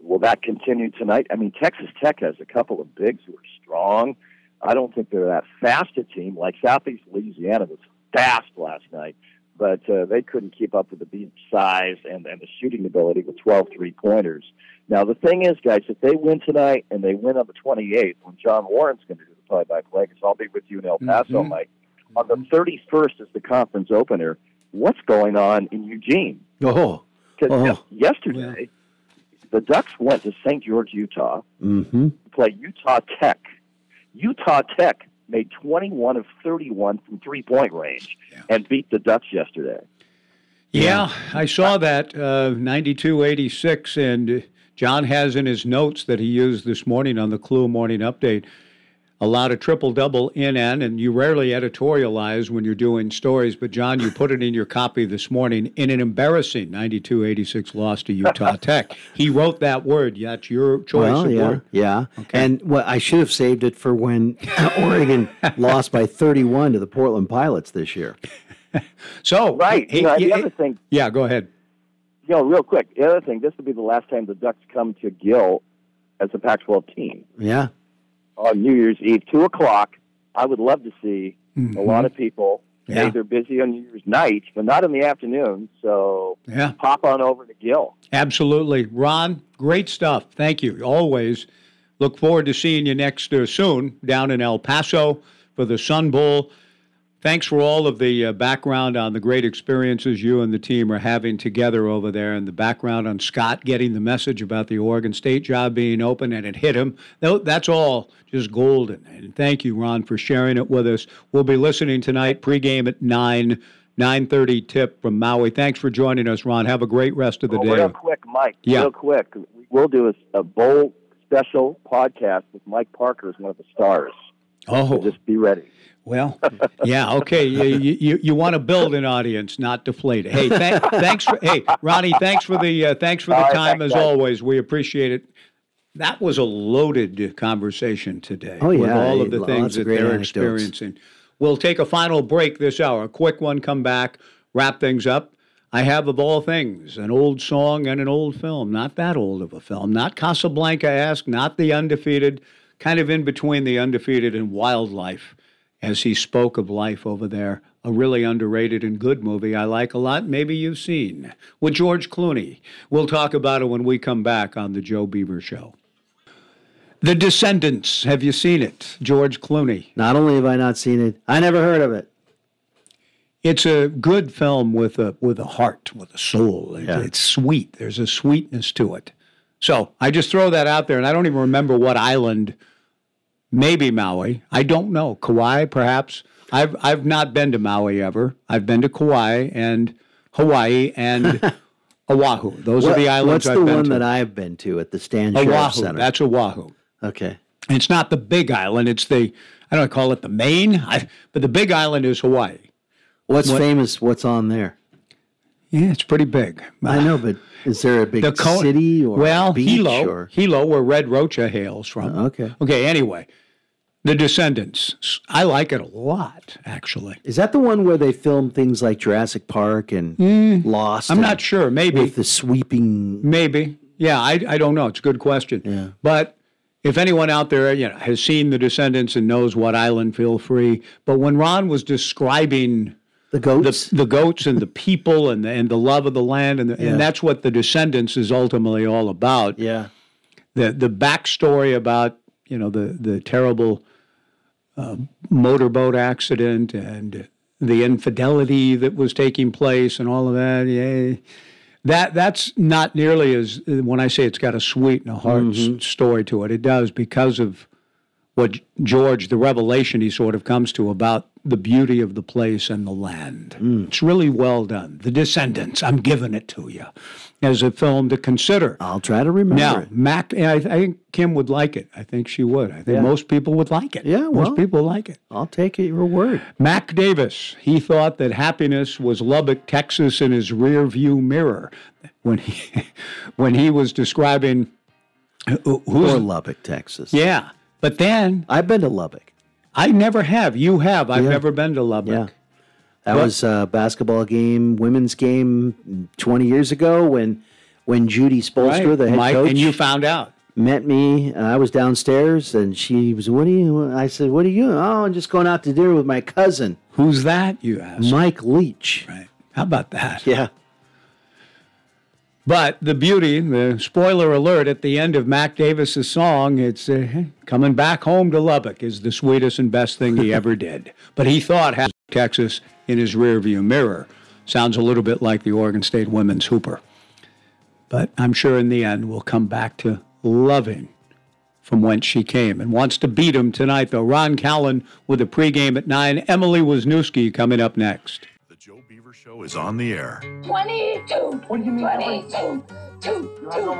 Will that continue tonight? I mean, Texas Tech has a couple of bigs who are strong. I don't think they're that fast a team. Like Southeast Louisiana was fast last night, but uh, they couldn't keep up with the beat size and, and the shooting ability with 12 three pointers. Now, the thing is, guys, if they win tonight and they win on the 28th, when John Warren's going to do the play by play, because I'll be with you in El Paso, Mhm. Mike, on the 31st is the conference opener. What's going on in Eugene? Oh, Because Oh. yesterday, the Ducks went to St. George, Utah, mm-hmm. to play Utah Tech. Utah Tech made 21 of 31 from three point range and beat the Ducks yesterday. Yeah, I saw that uh, 92 86, and uh, John has in his notes that he used this morning on the KLOO Morning Update a lot of triple double in and, and you rarely editorialize when you're doing stories, but John, you put it in your copy this morning in an embarrassing 92 86 loss to Utah Tech. He wrote that word. Yeah, it's your choice Well, of yeah, word. yeah. And what I should have saved it for when Oregon lost by 31 to the Portland Pilots this year. So, Right. he- You know, he- the other thing, yeah, go ahead. you know, real quick, the other thing, this will be the last time the Ducks come to Gill as a Pac 12 team Yeah. On New Year's Eve, 2 o'clock. I would love to see a lot of people. Yeah. Hey, they're busy on New Year's night, but not in the afternoon. So Yeah. pop on over to Gill. Absolutely. Ron, great stuff. Thank you. Always look forward to seeing you next uh, soon down in El Paso for the Sun Bowl. Thanks for all of the uh, background on the great experiences you and the team are having together over there, and the background on Scott getting the message about the Oregon State job being open and it hit him. That's all just golden. And thank you, Ron, for sharing it with us. We'll be listening tonight pregame at nine. 9:30 tip from Maui. Thanks for joining us, Ron. Have a great rest of the Oh, day. real quick, Mike. Yeah. Real quick, we'll do a, a bowl special podcast with Mike Parker as one of the stars. Oh, So just be ready. Well, yeah, okay. You, you, you want to build an audience, not deflate it. Hey, th- thanks for hey Ronnie. Thanks for the uh, thanks for the All right, time thanks, as guys. always. We appreciate it. That was a loaded conversation today Oh, with yeah, all of the lots things of that they're anecdotes. experiencing. We'll take a final break this hour. A quick one. Come back, wrap things up. I have, of all things, an old song and an old film. Not that old of a film. Not Casablanca esque, not The Undefeated, kind of in between The Undefeated and Wildlife, as he spoke of life over there. A really underrated and good movie I like a lot. Maybe you've seen with George Clooney. We'll talk about it when we come back on The Joe Beaver Show. The Descendants. Have you seen it? George Clooney. Not only have I not seen it, I never heard of it. It's a good film with a with a heart, with a soul. Yeah. It's sweet. There's a sweetness to it. So I just throw that out there, and I don't even remember what island. Maybe Maui. I don't know. Kauai, perhaps. I've I've not been to Maui ever. I've been to Kauai and Hawaii and Oahu. Those are the islands What's I've the been one to. that I've been to at the Stan Sheriff Oahu. Center? That's Oahu. okay. It's not the big island. It's the I don't call it the main, I, but the big island is Hawaii. What's What- famous? What's on there? Yeah, it's pretty big. I know, but is there a big the co- city or well beach Hilo, or Hilo, where Red Rocha hails from. okay? Okay. Anyway, The Descendants. I like it a lot, actually. Is that the one where they film things like Jurassic Park and Lost? Mm. I'm and not sure. Maybe. with the sweeping. Maybe. Yeah. I I don't know. It's a good question. Yeah. But if anyone out there, you know, has seen The Descendants and knows what island, feel free. But when Ron was describing The goats. the the goats and the people and the, and the love of the land and the, Yeah. and that's what the Descendants is ultimately all about. yeah. the the backstory about you know the the terrible uh, motorboat accident and the infidelity that was taking place and all of that. Yeah, that that's not nearly as when I say it's got a sweet and a hard s- story to it. It does because of what George, the revelation he sort of comes to about the beauty of the place and the land. Hmm. It's really well done. The Descendants. I'm giving it to you as a film to consider. I'll try to remember Now, it. Mac, I, I think Kim would like it. I think she would. I think Yeah. most people would like it. Yeah, well. most people like it. I'll take it your word. Mac Davis, he thought that happiness was Lubbock, Texas, in his rear view mirror when he when he was describing who- who's Or Lubbock, Texas. yeah. But then I've been to Lubbock. I never have. You have. I've Yeah. never been to Lubbock. Yeah. That But- was a basketball game, women's game 20 years ago when when Judy Spoelstra, Right, the head Mike, coach, and you found out. met me. And I was downstairs and she was, What are you? I said, What are you? Oh, I'm just going out to dinner with my cousin, Who's that? You asked. Mike Leach. Right. How about that? Yeah. But the beauty, the spoiler alert at the end of Mac Davis's song, it's uh, coming back home to Lubbock is the sweetest and best thing he ever did. But he thought had Texas in his rearview mirror. Sounds a little bit like the Oregon State women's hooper. But I'm sure in the end we'll come back to loving from whence she came and wants to beat him tonight, though. Ron Callan with a pregame at 9. Emily Wisniewski coming up next. The Joe Beaver Show is on the air. 22. What do you mean? 22. Two, two, two,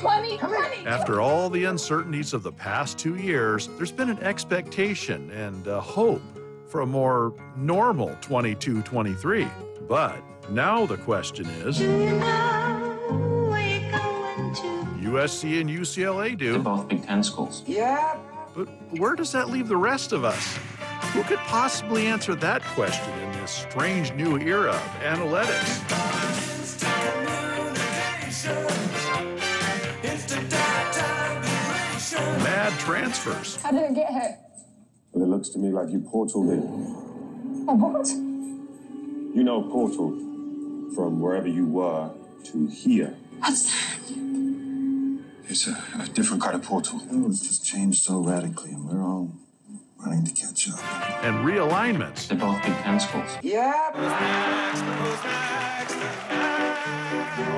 20, 20. After all the uncertainties of the past two years, there's been an expectation and a hope for a more normal 22 23. But now the question is USC and UCLA They're do, both Big Ten schools. Yeah. but where does that leave the rest of us? Who could possibly answer that question in this strange new era of analytics? Mad transfers. How did it get here? Well, it looks to me like you portaled it. A what? You know, portal from wherever you were to here. What's that? It's a, a different kind of portal. Oh, it's just changed so radically, and we're all running to catch up. and realignments. They're both Big Ten schools. Yeah.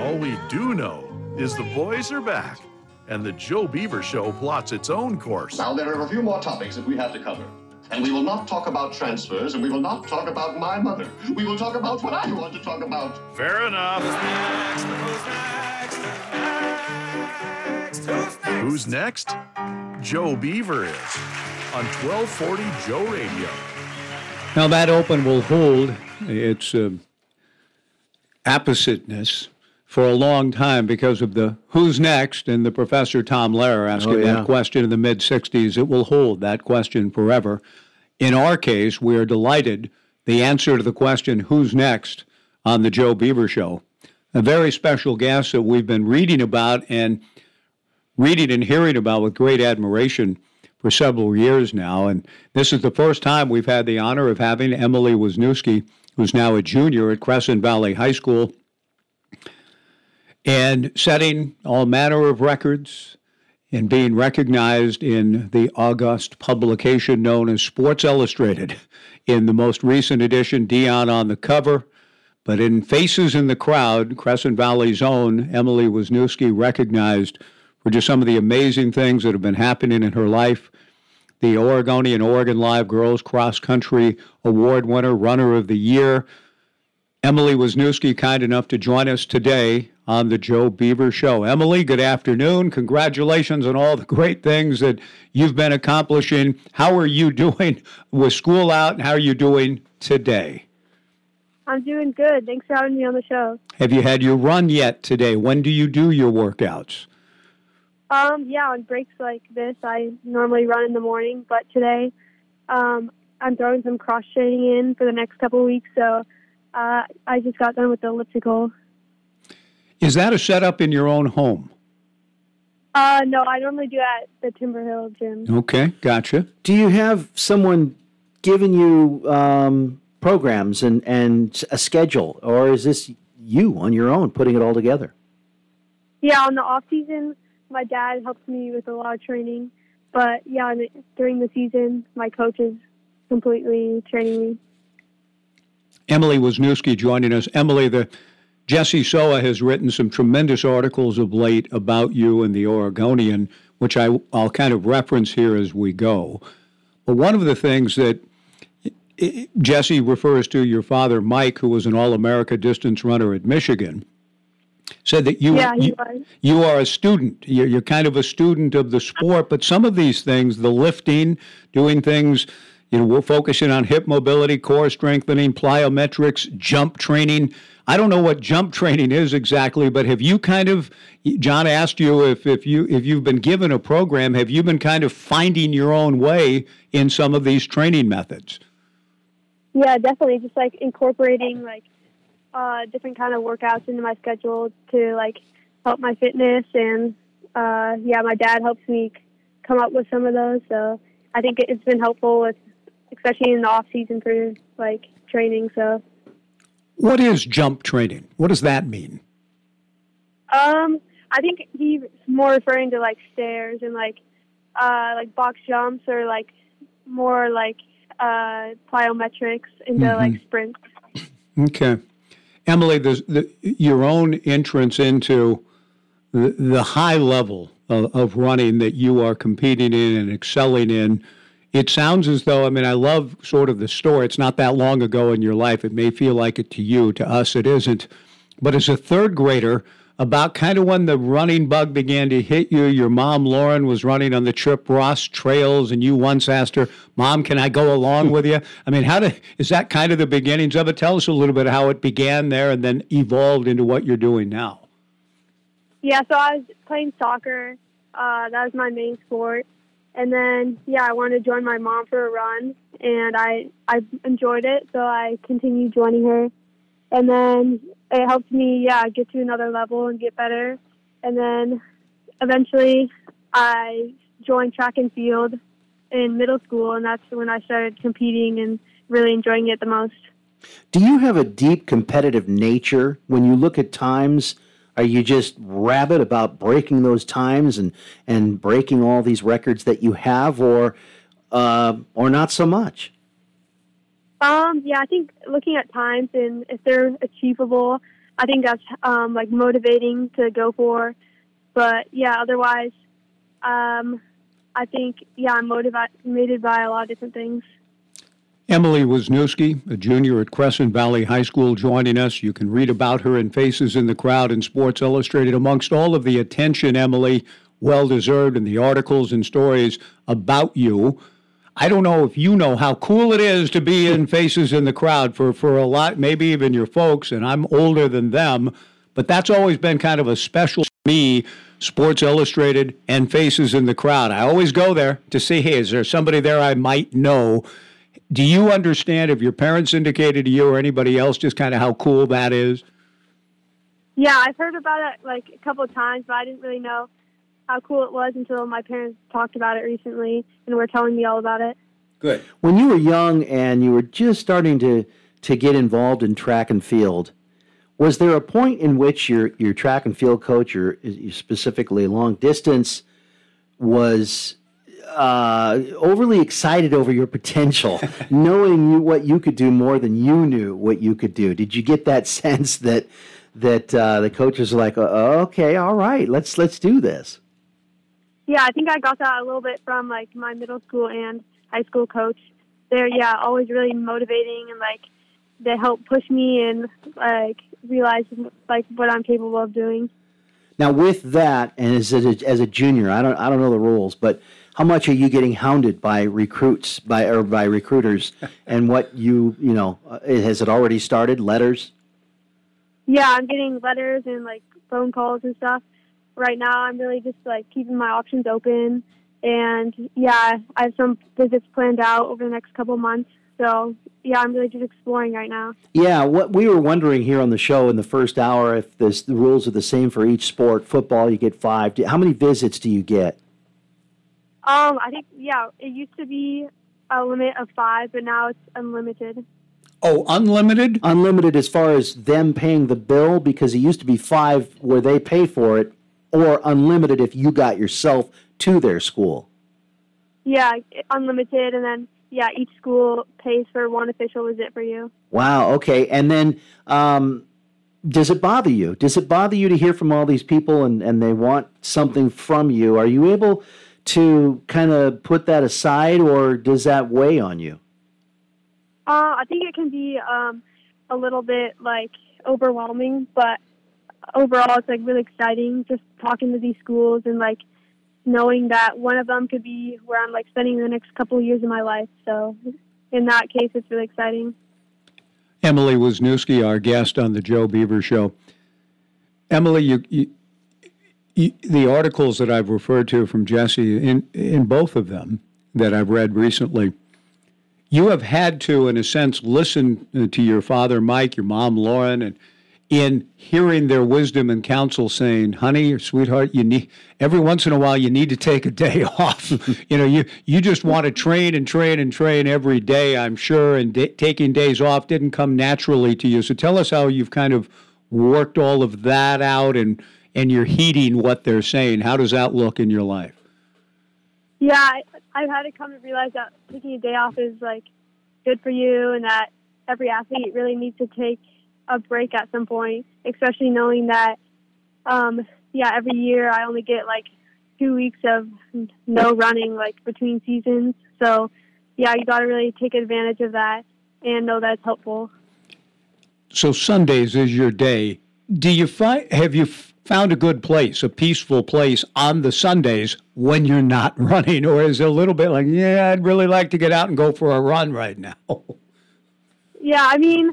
All we do know is the boys are back, and the Joe Beaver Show plots its own course. Now, there are a few more topics that we have to cover. And we will not talk about transfers, and we will not talk about my mother. We will talk about what I want to talk about. Fair enough. Who's next? Joe Beaver is on 1240 Joe Radio. Now that open will hold its uh, appositeness for a long time because of the who's next and the Professor Tom Lehrer asking Oh, yeah. that question in the mid 60s. It will hold that question forever. In our case, we are delighted the answer to the question who's next on the Joe Beaver Show. A very special guest that we've been reading about and reading and hearing about with great admiration for several years now. And this is the first time we've had the honor of having Emily Wisniewski, who's now a junior at Crescent Valley High School, and setting all manner of records and being recognized in the august publication known as Sports Illustrated. In the most recent edition, Deion on the cover. But in Faces in the Crowd, Crescent Valley's own Emily Wisniewski recognized for just some of the amazing things that have been happening in her life. The Oregonian Oregon Live Girls Cross Country Award winner, Runner of the Year. Emily Wisniewski, kind enough to join us today on the Joe Beaver Show. Emily, good afternoon. Congratulations on all the great things that you've been accomplishing. How are you doing with school out, and how are you doing today? I'm doing good. Thanks for having me on the show. Have you had your run yet today? When do you do your workouts? Um, yeah, on breaks like this, I normally run in the morning, but today um, I'm throwing some cross training in for the next couple of weeks, so uh, I just got done with the elliptical. Is that a setup in your own home? Uh, no, I normally do at the Timber Hill gym. Okay, gotcha. Do you have someone giving you um, programs and, and a schedule, or is this you on your own putting it all together? Yeah, on the off season, my dad helps me with a lot of training, but yeah, during the season, my coach is completely training me. Emily Wisniewski joining us. Emily, the Jesse Soa has written some tremendous articles of late about you and the Oregonian, which I, I'll kind of reference here as we go. But one of the things that Jesse refers to your father, Mike, who was an All America distance runner at Michigan, said that you, yeah, you, you, are a student. You're, you're kind of a student of the sport, but some of these things, the lifting, doing things, you know, we're focusing on hip mobility, core strengthening, plyometrics, jump training. I don't know what jump training is exactly, but have you kind of John asked you if, if you if you've been given a program, have you been kind of finding your own way in some of these training methods? Yeah, definitely. Just like incorporating like uh, different kind of workouts into my schedule to like help my fitness and uh, yeah, my dad helps me come up with some of those. So I think it's been helpful with especially in the off season for like training. So what is jump training? What does that mean? Um, I think he's more referring to like stairs and like uh, like box jumps or like more like uh, plyometrics into mm-hmm. like sprints. Okay, Emily, the, your own entrance into the, the high level of, of running that you are competing in and excelling in it sounds as though, I mean, I love sort of the story. It's not that long ago in your life. It may feel like it to you. To us, it isn't. But as a third grader, about kind of when the running bug began to hit you, your mom, Lauren, was running on the Chip Ross trails, and you once asked her, Mom, can I go along with you? I mean, how did, is that kind of the beginnings of it? Tell us a little bit how it began there and then evolved into what you're doing now. Yeah, so I was playing soccer. Uh, that was my main sport. And then, yeah, I wanted to join my mom for a run, and I I enjoyed it, so I continued joining her. And then it helped me, yeah, get to another level and get better. And then eventually, I joined track and field in middle school, and that's when I started competing and really enjoying it the most. Do you have a deep competitive nature when you look at times? Are you just rabid about breaking those times and and breaking all these records that you have, or uh, or not so much? Um, yeah, I think looking at times and if they're achievable, I think that's um, like motivating to go for. But yeah, otherwise, um, I think yeah, I'm motivated by a lot of different things. Emily Wisniewski, a junior at Crescent Valley High School, joining us. You can read about her in Faces in the Crowd in Sports Illustrated. Amongst all of the attention, Emily, well deserved, in the articles and stories about you. I don't know if you know how cool it is to be in Faces in the Crowd for, for a lot, maybe even your folks, and I'm older than them, but that's always been kind of a special me, Sports Illustrated and Faces in the Crowd. I always go there to see, hey, is there somebody there I might know? do you understand if your parents indicated to you or anybody else just kind of how cool that is? Yeah, I've heard about it like a couple of times, but I didn't really know how cool it was until my parents talked about it recently and were telling me all about it. Good. When you were young and you were just starting to to get involved in track and field, was there a point in which your your track and field coach, or specifically long distance, was uh, overly excited over your potential, knowing you, what you could do more than you knew what you could do? Did you get that sense that that uh, the coaches are like, okay, all right, let's let's do this? Yeah, I think I got that a little bit from like my middle school and high school coach. They're yeah, always really motivating and like they help push me and like realize like what I'm capable of doing. Now, with that, and as a, as a junior, I don't I don't know the rules, but how much are you getting hounded by recruits by or by recruiters, and what you you know uh, has it already started? Letters. Yeah, I'm getting letters and like phone calls and stuff. Right now, I'm really just like keeping my options open, and yeah, I have some visits planned out over the next couple months. So yeah, I'm really just exploring right now. Yeah, what we were wondering here on the show in the first hour if this, the rules are the same for each sport. Football, you get five. How many visits do you get? Um, I think yeah, it used to be a limit of five, but now it's unlimited. Oh, unlimited? Unlimited as far as them paying the bill, because it used to be five where they pay for it, or unlimited if you got yourself to their school. Yeah, unlimited, and then yeah, each school pays for one official visit for you. Wow. Okay, and then. Um, does it bother you? Does it bother you to hear from all these people and, and they want something from you? Are you able to kind of put that aside, or does that weigh on you? Uh, I think it can be um, a little bit like overwhelming, but overall, it's like really exciting just talking to these schools and like knowing that one of them could be where I'm like spending the next couple of years of my life. So, in that case, it's really exciting. Emily Wisniewski, our guest on the Joe Beaver Show. Emily, you, you the articles that I've referred to from Jesse, in, in both of them that I've read recently, you have had to, in a sense, listen to your father, Mike, your mom, Lauren, and in hearing their wisdom and counsel saying, honey or sweetheart, you need every once in a while you need to take a day off. you know, you you just want to train and train and train every day, I'm sure, and d- taking days off didn't come naturally to you. So tell us how you've kind of worked all of that out and and you're heeding what they're saying. How does that look in your life? Yeah, I, I've had to come to realize that taking a day off is like good for you, and that every athlete really needs to take a break at some point, especially knowing that, um, yeah, every year I only get like two weeks of no running like between seasons. So, yeah, you got to really take advantage of that and know that's helpful. So Sundays is your day. Do you find have you found a good place, a peaceful place on the Sundays when you're not running, or is it a little bit like, yeah, I'd really like to get out and go for a run right now? Yeah, I mean,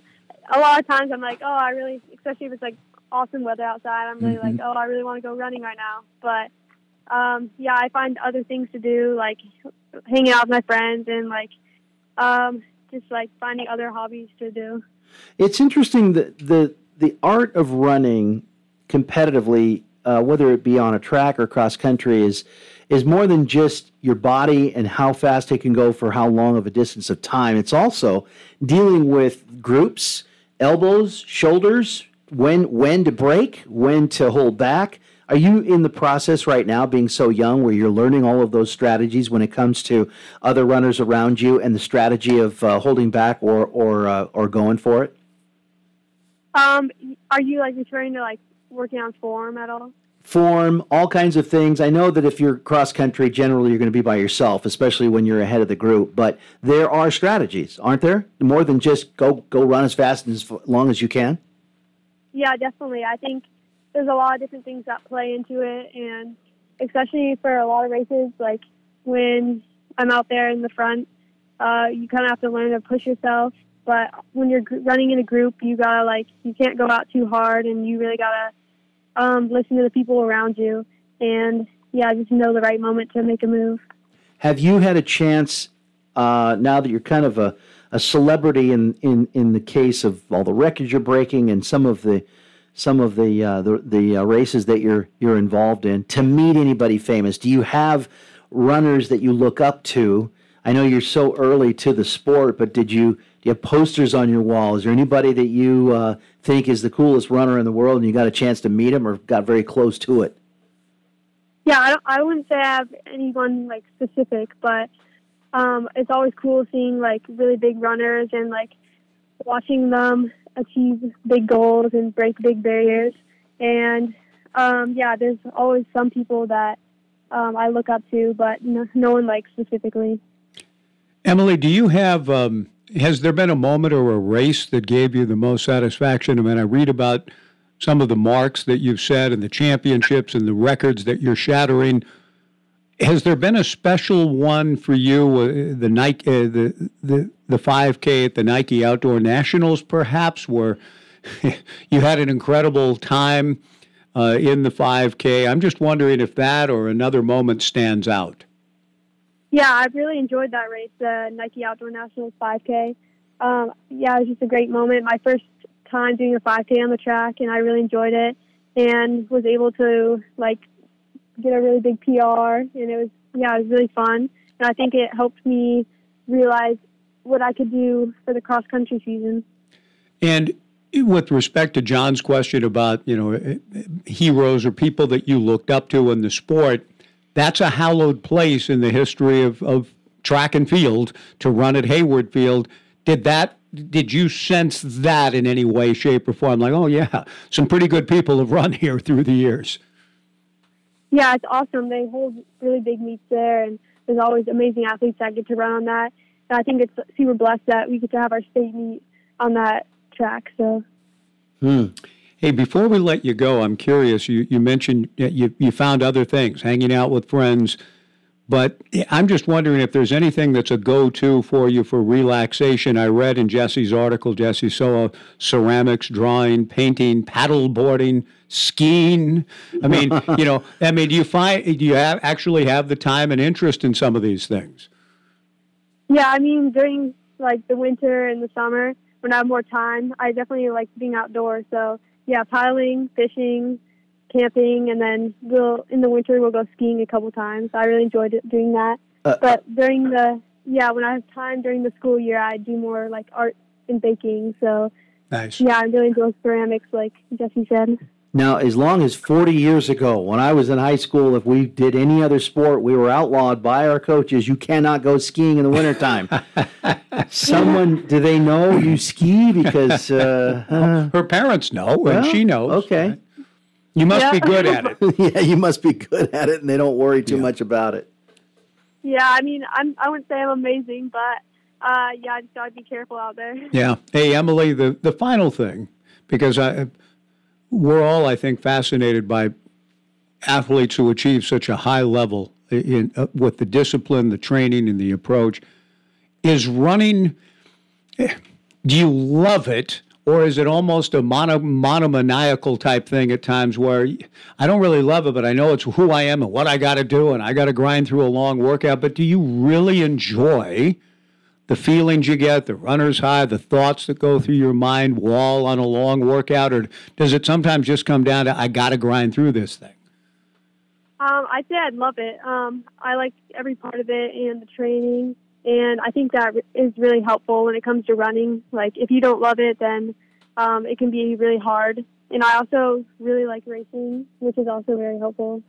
a lot of times I'm like, oh, I really, especially if it's like awesome weather outside, I'm really mm-hmm. like, oh, I really want to go running right now. But um, yeah, I find other things to do, like hanging out with my friends and like um, just like finding other hobbies to do. It's interesting that the the art of running competitively, uh, whether it be on a track or cross country, is is more than just your body and how fast it can go for how long of a distance of time. It's also dealing with groups, elbows, shoulders, when when to break, when to hold back. Are you in the process right now, being so young, where you're learning all of those strategies when it comes to other runners around you and the strategy of uh, holding back or or uh, or going for it? Um, are you like referring to like working on form at all? Form, all kinds of things. I know that if you're cross country, generally you're going to be by yourself, especially when you're ahead of the group. But there are strategies, aren't there? More than just go go run as fast and as long as you can. Yeah, definitely. I think there's a lot of different things that play into it, and especially for a lot of races, like when I'm out there in the front, uh, you kind of have to learn to push yourself. But when you're running in a group, you gotta like you can't go out too hard, and you really gotta um, listen to the people around you, and yeah, just know the right moment to make a move. Have you had a chance uh, now that you're kind of a, a celebrity in, in, in the case of all the records you're breaking and some of the some of the uh, the, the uh, races that you're you're involved in to meet anybody famous? Do you have runners that you look up to? I know you're so early to the sport, but did you do you have posters on your wall? Is there anybody that you uh, think is the coolest runner in the world, and you got a chance to meet him or got very close to it? Yeah, I, don't, I wouldn't say I have anyone like specific, but um, it's always cool seeing like really big runners and like watching them achieve big goals and break big barriers. And um, yeah, there's always some people that um, I look up to, but no, no one like specifically. Emily, do you have? Um, has there been a moment or a race that gave you the most satisfaction? I mean, I read about some of the marks that you've set and the championships and the records that you're shattering. Has there been a special one for you? Uh, the Nike, uh, the the the 5K at the Nike Outdoor Nationals, perhaps, where you had an incredible time uh, in the 5K. I'm just wondering if that or another moment stands out. Yeah, I've really enjoyed that race, the Nike Outdoor Nationals 5K. Um, yeah, it was just a great moment. My first time doing a 5K on the track, and I really enjoyed it, and was able to like get a really big PR, and it was yeah, it was really fun, and I think it helped me realize what I could do for the cross country season. And with respect to John's question about you know heroes or people that you looked up to in the sport, that's a hallowed place in the history of, of track and field to run at Hayward Field. Did that? Did you sense that in any way, shape, or form? Like, oh yeah, some pretty good people have run here through the years. Yeah, it's awesome. They hold really big meets there, and there's always amazing athletes that get to run on that. And I think it's super blessed that we get to have our state meet on that track. So. Hmm. Hey, before we let you go, I'm curious. You you mentioned you you found other things, hanging out with friends, but I'm just wondering if there's anything that's a go-to for you for relaxation. I read in Jesse's article, Jesse Soa, ceramics, drawing, painting, paddle boarding, skiing. I mean, you know, I mean, do you find do you have, actually have the time and interest in some of these things? Yeah, I mean, during like the winter and the summer, when I have more time, I definitely like being outdoors. So yeah, piling, fishing, camping, and then we'll in the winter we'll go skiing a couple times. I really enjoyed doing that. Uh, but during the yeah, when I have time during the school year, I do more like art and baking. So nice. Yeah, I really enjoy ceramics, like Jesse said. Now, as long as 40 years ago, when I was in high school, if we did any other sport, we were outlawed by our coaches. You cannot go skiing in the wintertime. Someone, do they know you ski? Because uh, her parents know, and she knows. Okay. You must yeah. be good at it. yeah, you must be good at it, and they don't worry too yeah. much about it. Yeah, I mean, I'm, I wouldn't say I'm amazing, but uh, yeah, I just gotta be careful out there. Yeah. Hey, Emily, the, the final thing, because I we're all, I think, fascinated by athletes who achieve such a high level in, uh, with the discipline, the training, and the approach. Is running, do you love it? Or is it almost a mono, monomaniacal type thing at times where I don't really love it, but I know it's who I am and what I got to do, and I got to grind through a long workout. But do you really enjoy the feelings you get, the runner's high, the thoughts that go through your mind while on a long workout, or does it sometimes just come down to I got to grind through this thing? Um, I'd say I'd love it. Um, I like every part of it and the training, and I think that is really helpful when it comes to running. Like if you don't love it, then um, it can be really hard. And I also really like racing, which is also very helpful.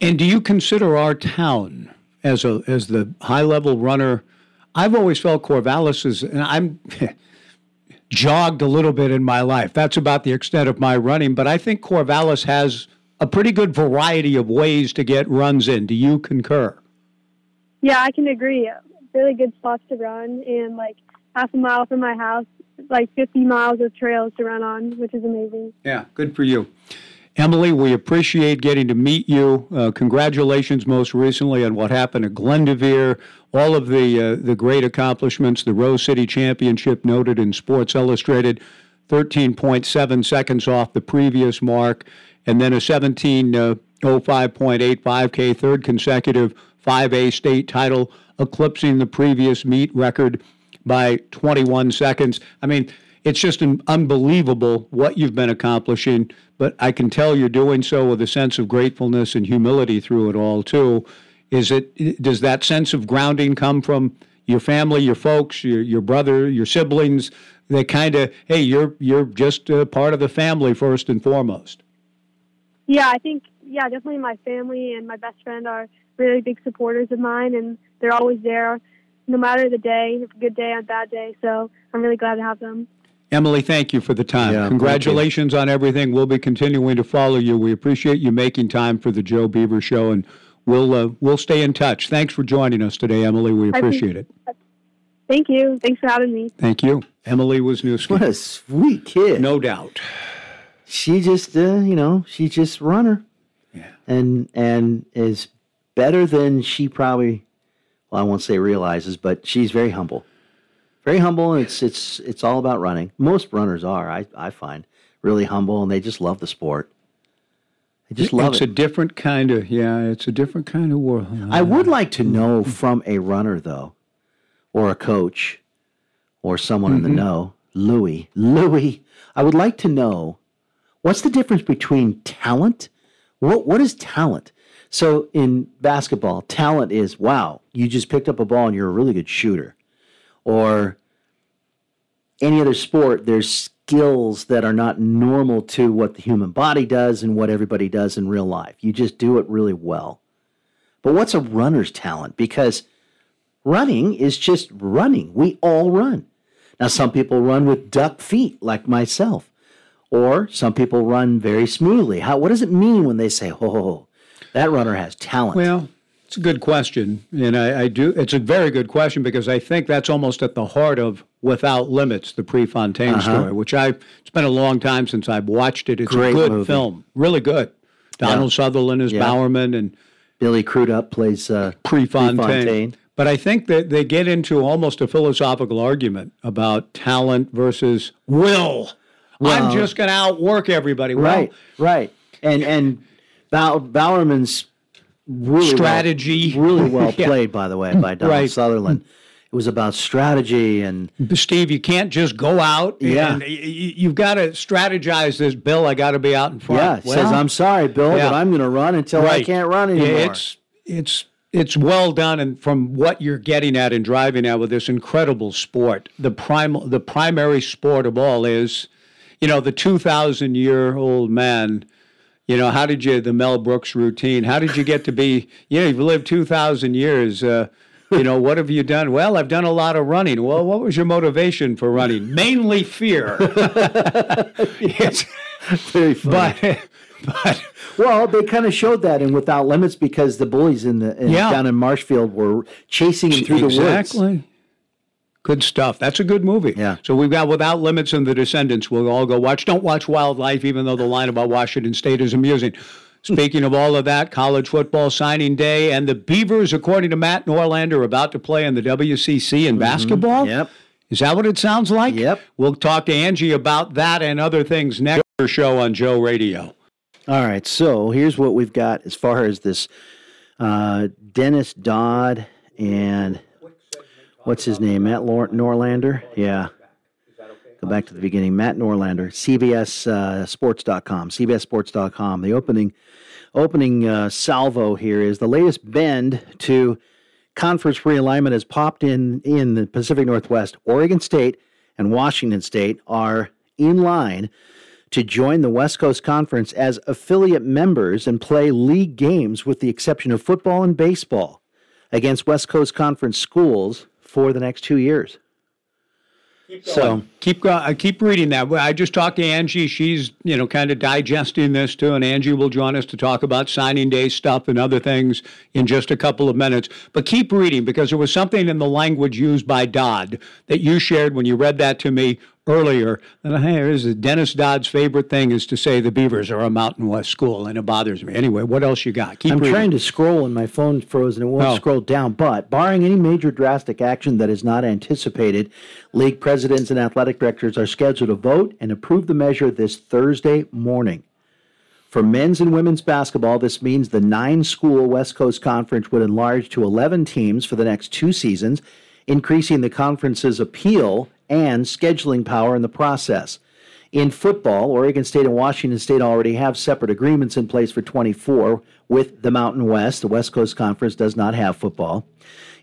And do you consider our town as a as the high level runner? I've always felt Corvallis is, and I'm jogged a little bit in my life. That's about the extent of my running, but I think Corvallis has a pretty good variety of ways to get runs in. Do you concur? Yeah, I can agree. Really good spots to run, and like half a mile from my house, like 50 miles of trails to run on, which is amazing. Yeah, good for you. Emily, we appreciate getting to meet you. Uh, congratulations, most recently, on what happened at Glendoveer. All of the uh, the great accomplishments, the Rose City Championship noted in Sports Illustrated, 13.7 seconds off the previous mark, and then a 17.05.85k third consecutive 5A state title. eclipsing the previous meet record by 21 seconds. I mean, it's just unbelievable what you've been accomplishing, but I can tell you're doing so with a sense of gratefulness and humility through it all too. Is it does that sense of grounding come from your family, your folks, your your brother, your siblings? They kind of, hey, you're you're just a part of the family first and foremost. Yeah, I think yeah, definitely my family and my best friend are really big supporters of mine, and they're always there, no matter the day, good day or bad day. So I'm really glad to have them. Emily, thank you for the time. Yeah, Congratulations on everything. We'll be continuing to follow you. We appreciate you making time for the Joe Beaver Show, and we'll uh, we'll stay in touch. Thanks for joining us today, Emily. We appreciate it. Thank you. Thanks for having me. Thank you, Emily Wisniewski. What a sweet kid. No doubt. She just, uh, you know, she's just a runner. Yeah. And and is better than she probably. Well, I won't say realizes, but she's very humble. Very humble, and it's it's it's all about running. Most runners are, I I find, really humble, and they just love the sport. They just love it's it. a different kind of yeah. It's a different kind of world. I would like to know from a runner, though, or a coach, or someone in Mhm. the know, Louis. Louis, I would like to know what's the difference between talent. What what is talent? So in basketball, talent is wow, you just picked up a ball and you're a really good shooter, or any other sport, there's skills that are not normal to what the human body does and what everybody does in real life. You just do it really well. But what's a runner's talent? Because running is just running. We all run. Now, some people run with duck feet, like myself, or some people run very smoothly. How? What does it mean when they say, "Oh, that runner has talent"? Well, it's a good question, and I, I do. It's a very good question because I think that's almost at the heart of Without Limits, the Prefontaine Uh-huh. story, which I. It's been a long time since I've watched it. It's Great a good movie. film, really good. Donald Sutherland is Yeah. Bowerman and Billy Crudup plays uh, Prefontaine. Prefontaine. But I think that they get into almost a philosophical argument about talent versus will. Well- I'm just going to outwork everybody. Well, right, right, and and Bow, Bowerman's really well- Strategy. really well Yeah. played, by the way, by Donald Right. Sutherland. It was about strategy and Steve, you can't just go out. Yeah. And y- y- you've got to strategize this, Bill. I got to be out in front. yeah, says I'm sorry, Bill, Yeah. but I'm going to run until I can't run anymore. It's it's it's well done, and from what you're getting at and driving at with this incredible sport, the prime the primary sport of all is, you know, the two thousand year old man. You know, how did you the Mel Brooks routine? How did you get to be? You know, you've lived two thousand years. Uh, you know, what have you done? Well, I've done a lot of running. Well, what was your motivation for running? Mainly fear. It's- very funny. but but well, they kind of showed that in Without Limits because the bullies in the in, Yeah. down in Marshfield were chasing him through the woods. exactly. Good stuff. That's a good movie. Yeah. So we've got Without Limits and The Descendants. We'll all go watch. Don't watch Wildlife, even though the line about Washington State is amusing. Speaking of all of that, college football signing day and the Beavers, according to Matt Norlander, are about to play in the WCC in basketball. Yep. Is that what it sounds like? Yep. We'll talk to Angie about that and other things next show on Joe Radio. All right, so here's what we've got as far as this uh, Dennis Dodd and what's his name, Matt Lor- Norlander. Yeah, go back to the beginning. Matt Norlander, CBS uh, Sports.com, CBSSports.com. The opening opening uh, salvo here is the latest bend to conference realignment has popped in in the Pacific Northwest. Oregon State and Washington State are in line to join the West Coast Conference as affiliate members and play league games, with the exception of football and baseball, against West Coast Conference schools for the next two years. So keep go- I keep reading that. I just talked to Angie. She's you know kind of digesting this too, and Angie will join us to talk about signing day stuff and other things in just a couple of minutes. But keep reading because there was something in the language used by Dodd that you shared when you read that to me earlier. And hey, here's Dennis Dodd's favorite thing is to say the Beavers are a Mountain West school, and it bothers me. Anyway, what else you got? Keep I'm reading. trying to scroll and my phone's frozen. and it won't Oh. scroll down. But barring any major drastic action that is not anticipated, league presidents and athletic directors are scheduled to vote and approve the measure this Thursday morning. For men's and women's basketball, this means the nine school West Coast Conference would enlarge to 11 teams for the next two seasons, increasing the conference's appeal and scheduling power in the process. In football, Oregon State and Washington State already have separate agreements in place for 24 with the Mountain West. The West Coast Conference does not have football.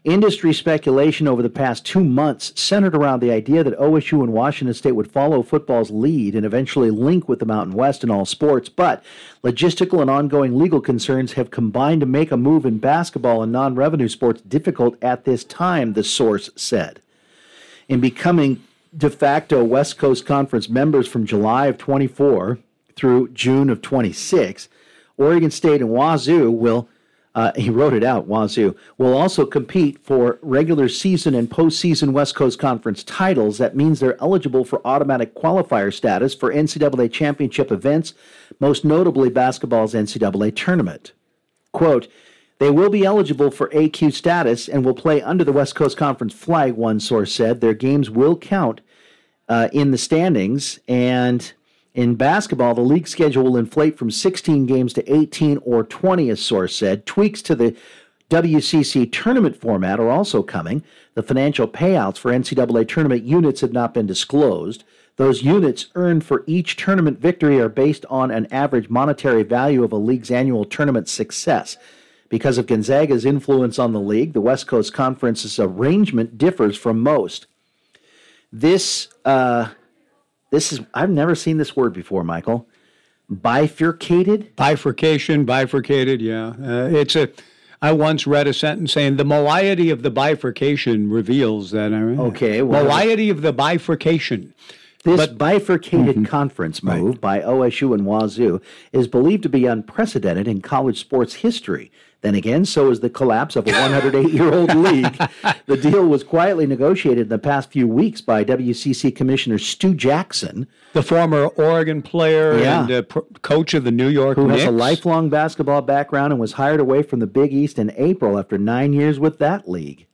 Industry speculation over the past two months centered around the idea that OSU and Washington State would follow football's lead and eventually link with the Mountain West in all sports, but logistical and ongoing legal concerns have combined to make a move in basketball and non revenue sports difficult at this time, the source said. In becoming de facto West Coast Conference members from July of 24 through June of 26, Oregon State and Wazoo will uh, he wrote it out, Wazoo, will also compete for regular season and postseason West Coast Conference titles. That means they're eligible for automatic qualifier status for NCAA championship events, most notably basketball's NCAA tournament. Quote, they will be eligible for AQ status and will play under the West Coast Conference flag, one source said. Their games will count uh, in the standings, and in basketball, the league schedule will inflate from 16 games to 18 or 20, a source said. Tweaks to the WCC tournament format are also coming. The financial payouts for NCAA tournament units have not been disclosed. Those units earned for each tournament victory are based on an average monetary value of a league's annual tournament success. Because of Gonzaga's influence on the league, the West Coast Conference's arrangement differs from most. This uh, this is I've never seen this word before, Michael. Bifurcated. Bifurcation, bifurcated. Yeah, uh, it's a. I once read a sentence saying the moiety of the bifurcation reveals that. Uh, okay, well, moiety of the bifurcation. This but, bifurcated mm-hmm. conference move right. by OSU and Wazoo is believed to be unprecedented in college sports history. Then again, so is the collapse of a 108 year old league. The deal was quietly negotiated in the past few weeks by WCC Commissioner Stu Jackson, the former Oregon player yeah. and uh, pro- coach of the New York who Knicks. has a lifelong basketball background and was hired away from the Big East in April after nine years with that league.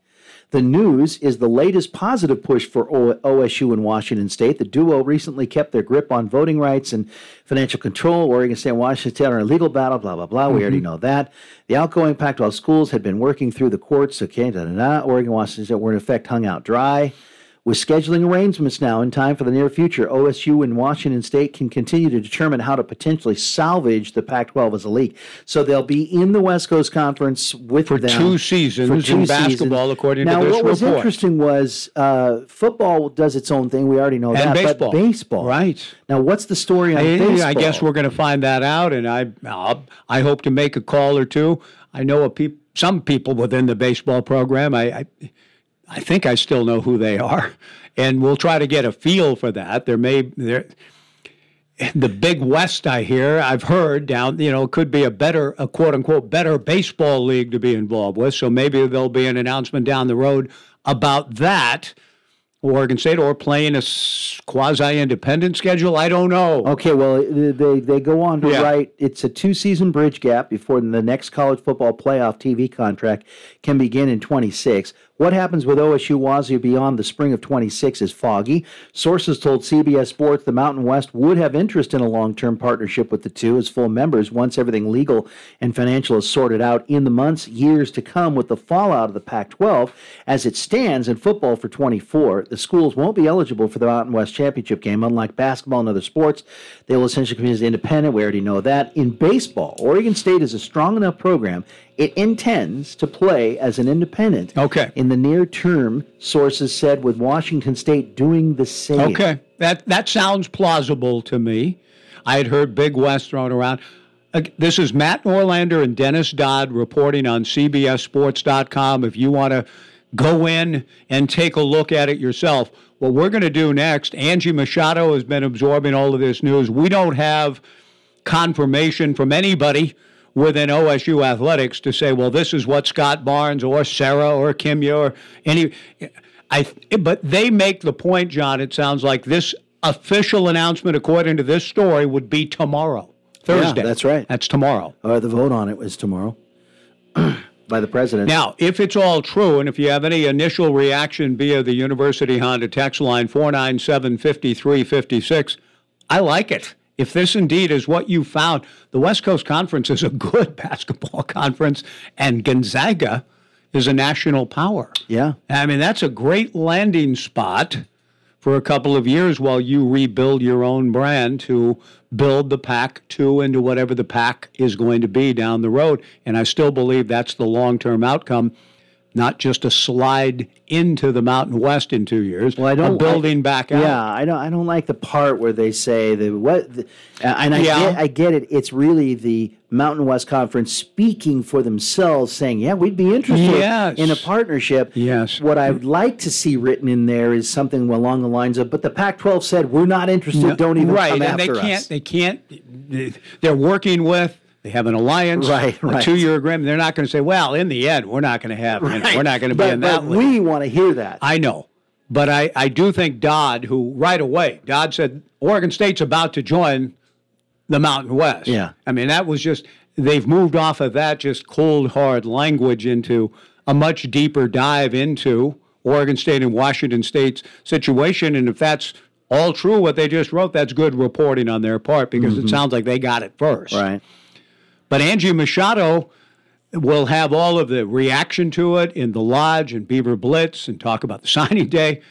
The news is the latest positive push for OSU and Washington State. The duo recently kept their grip on voting rights and financial control. Oregon State and Washington State are in a legal battle, blah, blah, blah. We mm-hmm. already know that. The outgoing Pac 12 schools had been working through the courts. Okay, da, da, da. Oregon and Washington State were in effect hung out dry. With scheduling arrangements now in time for the near future, OSU and Washington State can continue to determine how to potentially salvage the Pac 12 as a league. So they'll be in the West Coast Conference with for them two seasons for two in basketball, seasons. according now, to this what was report. interesting was uh, football does its own thing. We already know and that. Baseball. But baseball. Right. Now, what's the story on I, baseball? I guess we're going to find that out, and I, I'll, I hope to make a call or two. I know a peop, some people within the baseball program. I, I I think I still know who they are, and we'll try to get a feel for that. There may there the Big West I hear, I've heard down, you know, could be a better, a quote unquote better baseball league to be involved with. So maybe there'll be an announcement down the road about that. Oregon State or playing a quasi independent schedule? I don't know. Okay, well, they, they go on to yeah. write it's a two season bridge gap before the next college football playoff TV contract can begin in 26. What happens with OSU Wazoo beyond the spring of 26 is foggy. Sources told CBS Sports the Mountain West would have interest in a long term partnership with the two as full members once everything legal and financial is sorted out in the months, years to come with the fallout of the Pac 12. As it stands in football for 24, the schools won't be eligible for the Mountain West Championship game. Unlike basketball and other sports, they will essentially be as independent. We already know that. In baseball, Oregon State is a strong enough program it intends to play as an independent. Okay. In the near term, sources said with Washington State doing the same. Okay. That that sounds plausible to me. I had heard Big West thrown around. This is Matt Norlander and Dennis Dodd reporting on CBSSports.com. If you want to go in and take a look at it yourself, what we're going to do next, Angie Machado has been absorbing all of this news. We don't have confirmation from anybody within OSU athletics to say, well, this is what Scott Barnes or Sarah or Kimya or any. I, but they make the point, John. It sounds like this official announcement, according to this story, would be tomorrow, Thursday. Yeah, that's right. That's tomorrow. Uh, the vote on it was tomorrow by the president. Now, if it's all true, and if you have any initial reaction via the University Honda text line 497 5356, I like it if this indeed is what you found, the West Coast Conference is a good basketball conference, and Gonzaga is a national power. Yeah. I mean, that's a great landing spot for a couple of years while you rebuild your own brand to build the Pac-2 into whatever the Pac is going to be down the road. And I still believe that's the long term outcome not just a slide into the Mountain West in two years. Well, I don't building I, back out. Yeah, I don't. I don't like the part where they say the what. The, and I Yeah. get, I get it. It's really the Mountain West Conference speaking for themselves, saying, "Yeah, we'd be interested Yes. in a partnership." Yes. What I would like to see written in there is something along the lines of, "But the Pac-12 said we're not interested. No, don't even right, come and after they can't. us." They can't. They're working with. They have an alliance, Right, A right. two-year agreement. They're not going to say, "Well, in the end, we're not going to have. Right. we're not going to be in that." but league." we want to hear that. I know, but I, I do think Dodd, who right away, Dodd said Oregon State's about to join the Mountain West. Yeah. I mean that was just they've moved off of that just cold hard language into a much deeper dive into Oregon State and Washington State's situation, and if that's all true, what they just wrote, that's good reporting on their part because it Mhm. sounds like they got it first. Right. But Angie Machado will have all of the reaction to it in the lodge and Beaver Blitz and talk about the signing day.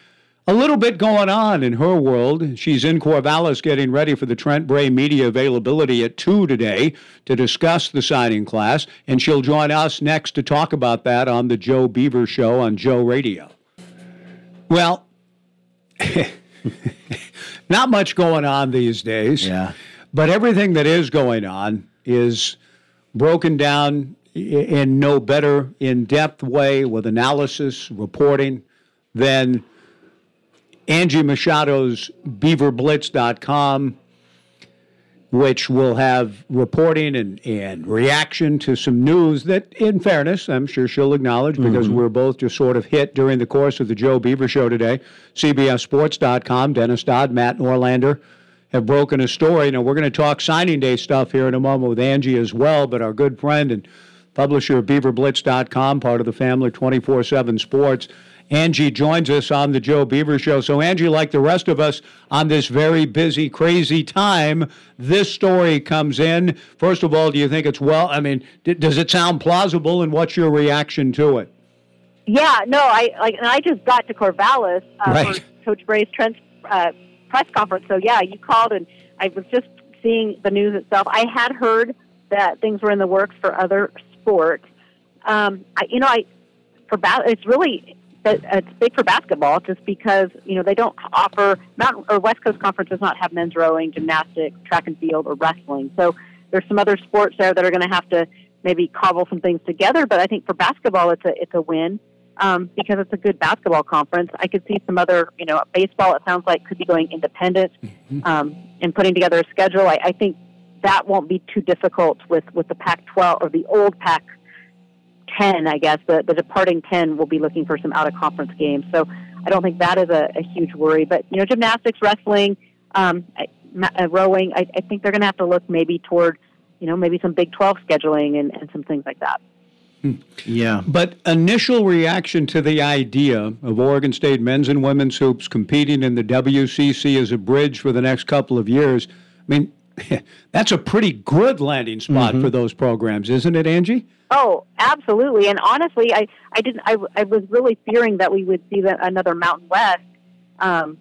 A little bit going on in her world. She's in Corvallis getting ready for the Trent Bray media availability at 2 today to discuss the signing class, and she'll join us next to talk about that on the Joe Beaver Show on Joe Radio. Well, not much going on these days. Yeah. But everything that is going on is broken down in no better in depth way with analysis, reporting than Angie Machado's beaverblitz.com, which will have reporting and, and reaction to some news that, in fairness, I'm sure she'll acknowledge because Mhm. we're both just sort of hit during the course of the Joe Beaver Show today. CBSSports.com, Dennis Dodd, Matt Norlander have broken a story. Now, we're going to talk signing day stuff here in a moment with Angie as well, but our good friend and publisher of BeaverBlitz.com, part of the family 24 7 Sports. Angie joins us on the Joe Beaver Show. So, Angie, like the rest of us on this very busy, crazy time, this story comes in. First of all, do you think it's well? I mean, d- does it sound plausible, and what's your reaction to it? Yeah, no, I like, and I just got to Corvallis uh, Right. for Coach Bray's Trent uh, press conference. So yeah, you called, and I was just seeing the news itself. I had heard that things were in the works for other sports. Um, I, you know, I for ba- it's really it's big for basketball just because you know they don't offer Mountain or West Coast Conference does not have men's rowing, gymnastics, track and field, or wrestling. So there's some other sports there that are going to have to maybe cobble some things together. But I think for basketball, it's a it's a win um, because it's a good basketball conference. I could see some other, you know, baseball. It sounds like could be going independent um, and putting together a schedule. I, I think that won't be too difficult with with the Pac-12 or the old Pac. 10, I guess the the departing 10 will be looking for some out of conference games. So I don't think that is a, a huge worry. But you know, gymnastics, wrestling, um, I- uh, rowing. I, I think they're going to have to look maybe toward, you know, maybe some Big 12 scheduling and, and some things like that. Yeah. But initial reaction to the idea of Oregon State men's and women's hoops competing in the WCC as a bridge for the next couple of years, I mean, that's a pretty good landing spot Mm-hmm. for those programs, isn't it, Angie? Oh, absolutely. And honestly, I, I didn't. I, I was really fearing that we would see the, another Mountain West, um,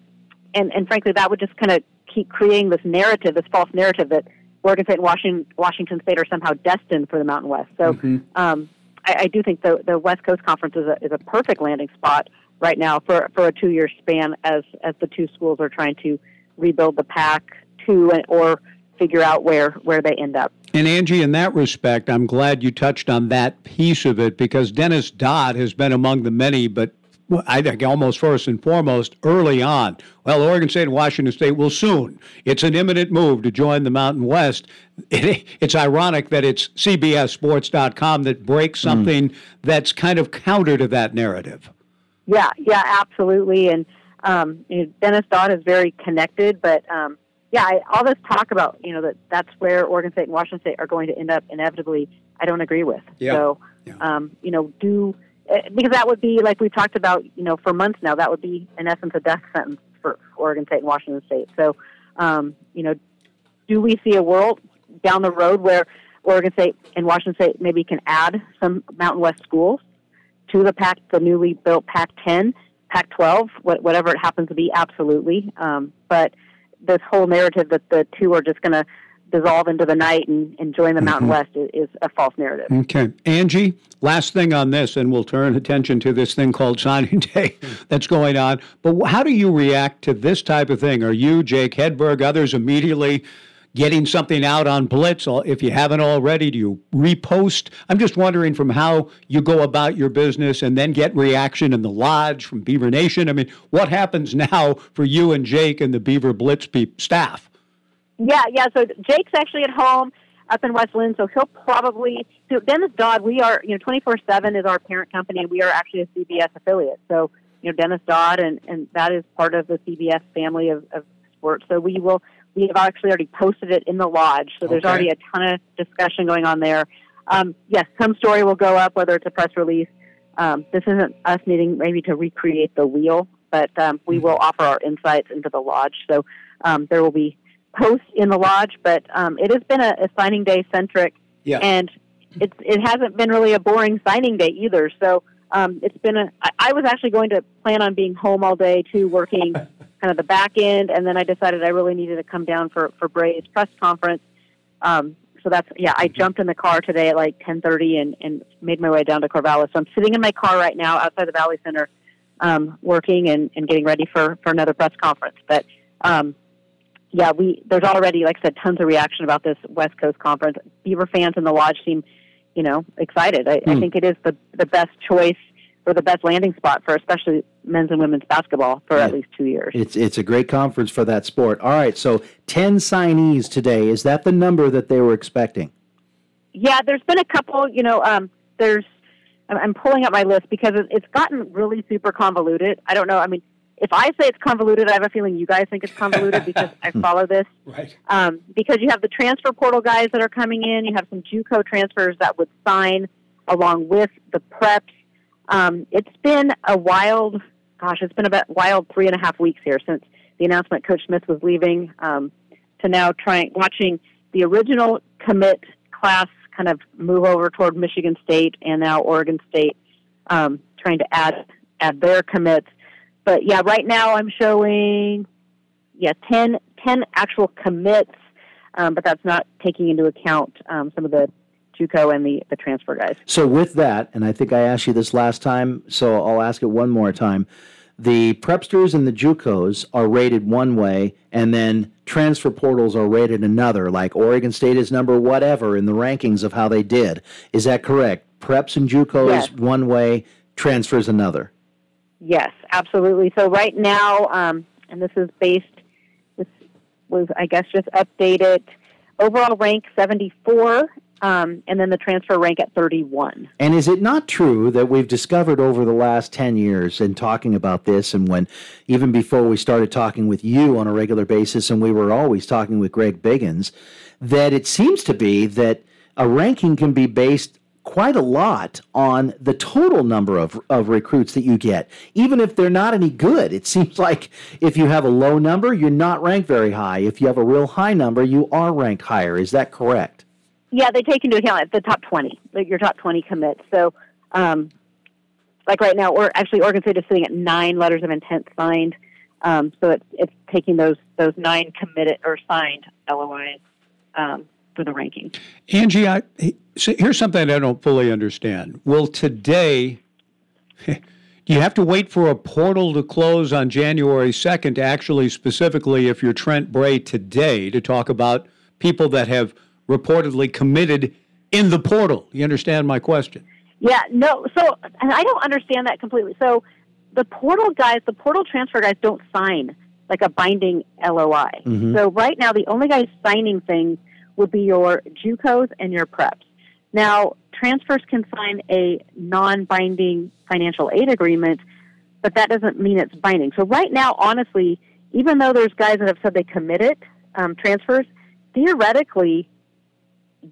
and and frankly, that would just kind of keep creating this narrative, this false narrative that Oregon State and Washington Washington State are somehow destined for the Mountain West. So, Mm-hmm. um, I, I do think the the West Coast Conference is a is a perfect landing spot right now for for a two year span as as the two schools are trying to rebuild the pack to or figure out where where they end up. And Angie, in that respect, I'm glad you touched on that piece of it because Dennis Dodd has been among the many, but I think almost first and foremost early on. Well, Oregon State and Washington State will soon. It's an imminent move to join the Mountain West. It, it's ironic that it's CBSSports.com that breaks something that's kind of counter to that narrative. Yeah, yeah, absolutely. And um, you know, Dennis Dodd is very connected, but um, yeah, I, all this talk about you know that that's where Oregon State and Washington State are going to end up inevitably. I don't agree with. Yeah. So, um, you know, do because that would be like we've talked about, you know, for months now. That would be in essence a death sentence for Oregon State and Washington State. So, um, you know, do we see a world down the road where Oregon State and Washington State maybe can add some Mountain West schools to the Pac, the newly built Pac-10, Pac-12, whatever it happens to be? Absolutely. Um, but this whole narrative that the two are just going to dissolve into the night and, and join the Mountain Mm-hmm. West is, is a false narrative. Okay. Angie, last thing on this, and we'll turn attention to this thing called signing day that's going on. But how do you react to this type of thing? Are you, Jake Hedberg, others immediately getting something out on Blitz? If you haven't already, do you repost? I'm just wondering from how you go about your business and then get reaction in the lodge from Beaver Nation. I mean, what happens now for you and Jake and the Beaver Blitz staff? Yeah, yeah. So Jake's actually at home up in West Linn, so he'll probably. So Dennis Dodd, we are, you know, twenty four seven is our parent company, and we are actually a CBS affiliate. So you know, Dennis Dodd, and and that is part of the CBS family of, of sports. So we will. We have actually already posted it in the lodge, so there's Okay. already a ton of discussion going on there. Um, yes, some story will go up, whether it's a press release. Um, this isn't us needing maybe to recreate the wheel, but um, we will offer our insights into the lodge. So um, there will be posts in the lodge, but um, it has been a, a signing day centric, Yeah. and it's it hasn't been really a boring signing day either. So um, it's been a. I, I was actually going to plan on being home all day too, working kind of the back end, and then I decided I really needed to come down for for Bray's press conference. Um, so that's yeah. I jumped in the car today at like ten thirty and and made my way down to Corvallis. So I'm sitting in my car right now outside the Valley Center, um, working and, and getting ready for for another press conference. But um, yeah, we there's already, like I said, tons of reaction about this West Coast conference. Beaver fans in the lodge seem, you know, excited. I, I Hmm. think it is the the best choice or the best landing spot for especially men's and women's basketball for at least two years. It's it's a great conference for that sport. All right, so ten signees today. Is that the number that they were expecting? Yeah, there's been a couple. You know, um, there's. I'm, I'm pulling up my list because it's gotten really super convoluted. I don't know. I mean, if I say it's convoluted, I have a feeling you guys think it's convoluted because I follow this. Right. Um, because you have the transfer portal guys that are coming in. You have some JUCO transfers that would sign along with the preps. Um, it's been a wild, gosh, it's been about wild three and a half weeks here since the announcement Coach Smith was leaving um, to now trying watching the original commit class kind of move over toward Michigan State and now Oregon State, um, trying to add add their commits. But yeah, right now I'm showing yeah 10, 10 actual commits, um, but that's not taking into account um, some of the JUCO and the, the transfer guys. So with that, and I think I asked you this last time, so I'll ask it one more time. The prepsters and the JUCOs are rated one way, and then transfer portals are rated another. Like Oregon State is number whatever in the rankings of how they did. Is that correct? Preps and JUCOs Yes. one way, transfers another. Yes, absolutely. So right now, um, and this is based, this was, I guess, just updated. Overall rank 74, um, and then the transfer rank at 31. And is it not true that we've discovered over the last 10 years in talking about this, and when even before we started talking with you on a regular basis, and we were always talking with Greg Biggins, that it seems to be that a ranking can be based quite a lot on the total number of, of recruits that you get, even if they're not any good. It seems like if you have a low number, you're not ranked very high. If you have a real high number, you are ranked higher. Is that correct? Yeah, they take into account the top 20, like your top 20 commits. So, um, like right now, or actually, Oregon State is sitting at nine letters of intent signed. Um, so it's it's taking those those nine committed or signed LOIs um, for the ranking. Angie, I, here's something I don't fully understand. Will today, do you have to wait for a portal to close on January 2nd actually, specifically, if you're Trent Bray today, to talk about people that have reportedly committed in the portal? You understand my question? Yeah, no. So and I don't understand that completely. So the portal guys, the portal transfer guys, don't sign like a binding LOI. Mhm. So right now, the only guys signing things would be your JUCOs and your preps. Now, transfers can sign a non-binding financial aid agreement, but that doesn't mean it's binding. So right now, honestly, even though there's guys that have said they committed um, transfers, theoretically,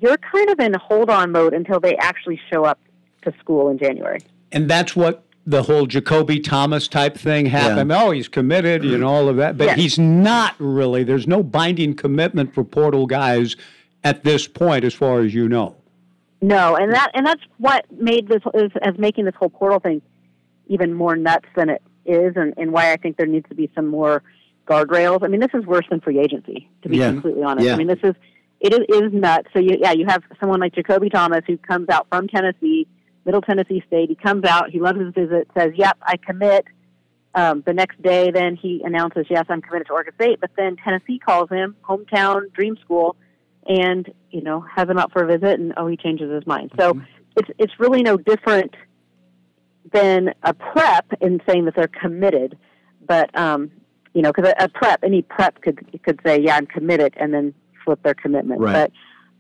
you're kind of in hold on mode until they actually show up to school in January. And that's what the whole Jacoby Thomas type thing happen. Oh, he's committed and all of that, but Yeah. he's not really. There's no binding commitment for portal guys at this point, as far as you know. No, and that and that's what made this is as making this whole portal thing even more nuts than it is, and, and why I think there needs to be some more guardrails. I mean, this is worse than free agency, to be Yeah. completely honest. Yeah. I mean, this is it is, it is nuts. So you, yeah, you have someone like Jacoby Thomas who comes out from Tennessee, Middle Tennessee State. He comes out, he loves his visit, says, "Yep, I commit." Um, the next day, then he announces, "Yes, I'm committed to Oregon State." But then Tennessee calls him, hometown dream school, and you know has him out for a visit, and oh, he changes his mind. So it's it's really no different than a prep in saying that they're committed, but um, you know, because a, a prep, any prep could could say, "Yeah, I'm committed," and then flip their commitment. Right.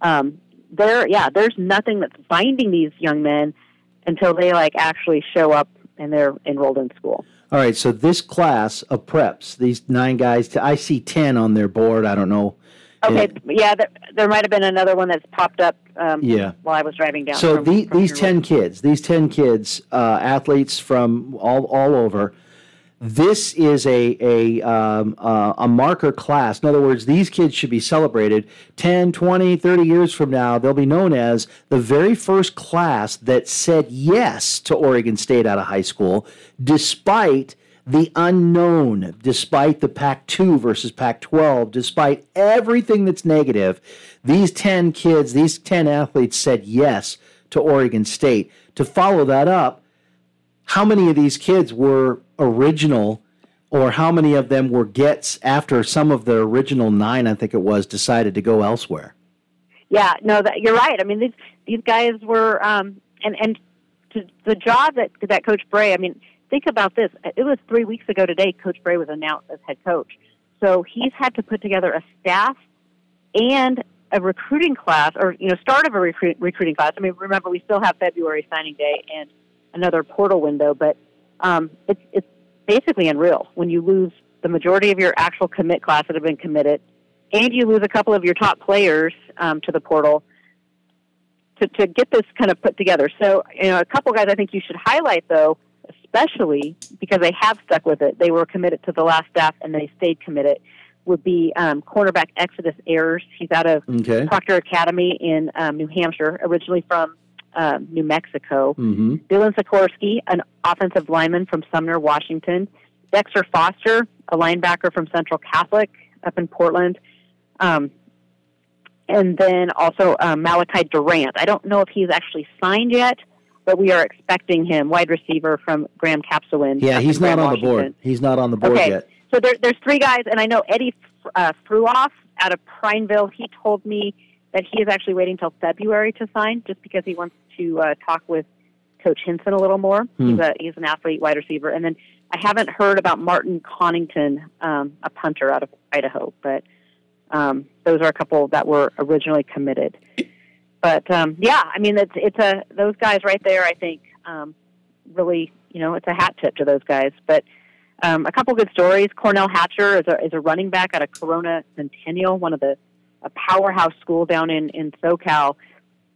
But um, there, yeah, there's nothing that's binding these young men until they like actually show up and they're enrolled in school. All right, so this class of preps, these nine guys, I see 10 on their board. I don't know. Okay, yeah, there, there might have been another one that's popped up um, Yeah. while I was driving down. So from- the, from these your- 10 kids, these 10 kids, uh, athletes from all, all over, this is a, a, um, uh, a marker class. In other words, these kids should be celebrated 10, 20, 30 years from now. They'll be known as the very first class that said yes to Oregon State out of high school, despite the unknown, despite the Pac 2 versus Pac 12, despite everything that's negative. These 10 kids, these 10 athletes said yes to Oregon State. To follow that up, how many of these kids were original or how many of them were gets after some of the original nine, I think it was, decided to go elsewhere? Yeah, no, that you're right. I mean, these these guys were, um, and and to, the job that that Coach Bray. I mean, think about this. It was three weeks ago today. Coach Bray was announced as head coach, so he's had to put together a staff and a recruiting class, or you know, start of a recruit, recruiting class. I mean, remember we still have February signing day and another portal window, but um, it's it's basically unreal when you lose the majority of your actual commit class that have been committed, and you lose a couple of your top players um, to the portal to, to get this kind of put together. So, you know, a couple guys I think you should highlight, though, especially because they have stuck with it. They were committed to the last step and they stayed committed. Would be um, cornerback Exodus Ayers. He's out of Okay. Proctor Academy in um, New Hampshire, originally from um, New Mexico. Mm-hmm. Dylan Sikorsky, an offensive lineman from Sumner, Washington. Dexter Foster, a linebacker from Central Catholic up in Portland. Um, and then also um, Malachi Durant. I don't know if he's actually signed yet, but we are expecting him, wide receiver from Graham Kapowsin. Yeah, he's not Graham, on the board. He's not on the board okay. yet. So there, there's three guys, and I know Eddie uh, Fruoff out of Prineville. He told me that he is actually waiting till February to sign, just because he wants to uh, talk with Coach Hinson a little more. Hmm. He's a he's an athlete, wide receiver, and then I haven't heard about Martin Connington, um, a punter out of Idaho, but um, those are a couple that were originally committed. But um, yeah, I mean, it's it's a those guys right there. I think um, really, you know, it's a hat tip to those guys. But um, a couple good stories. Cornell Hatcher is a is a running back out of Corona Centennial, one of the a powerhouse school down in in SoCal.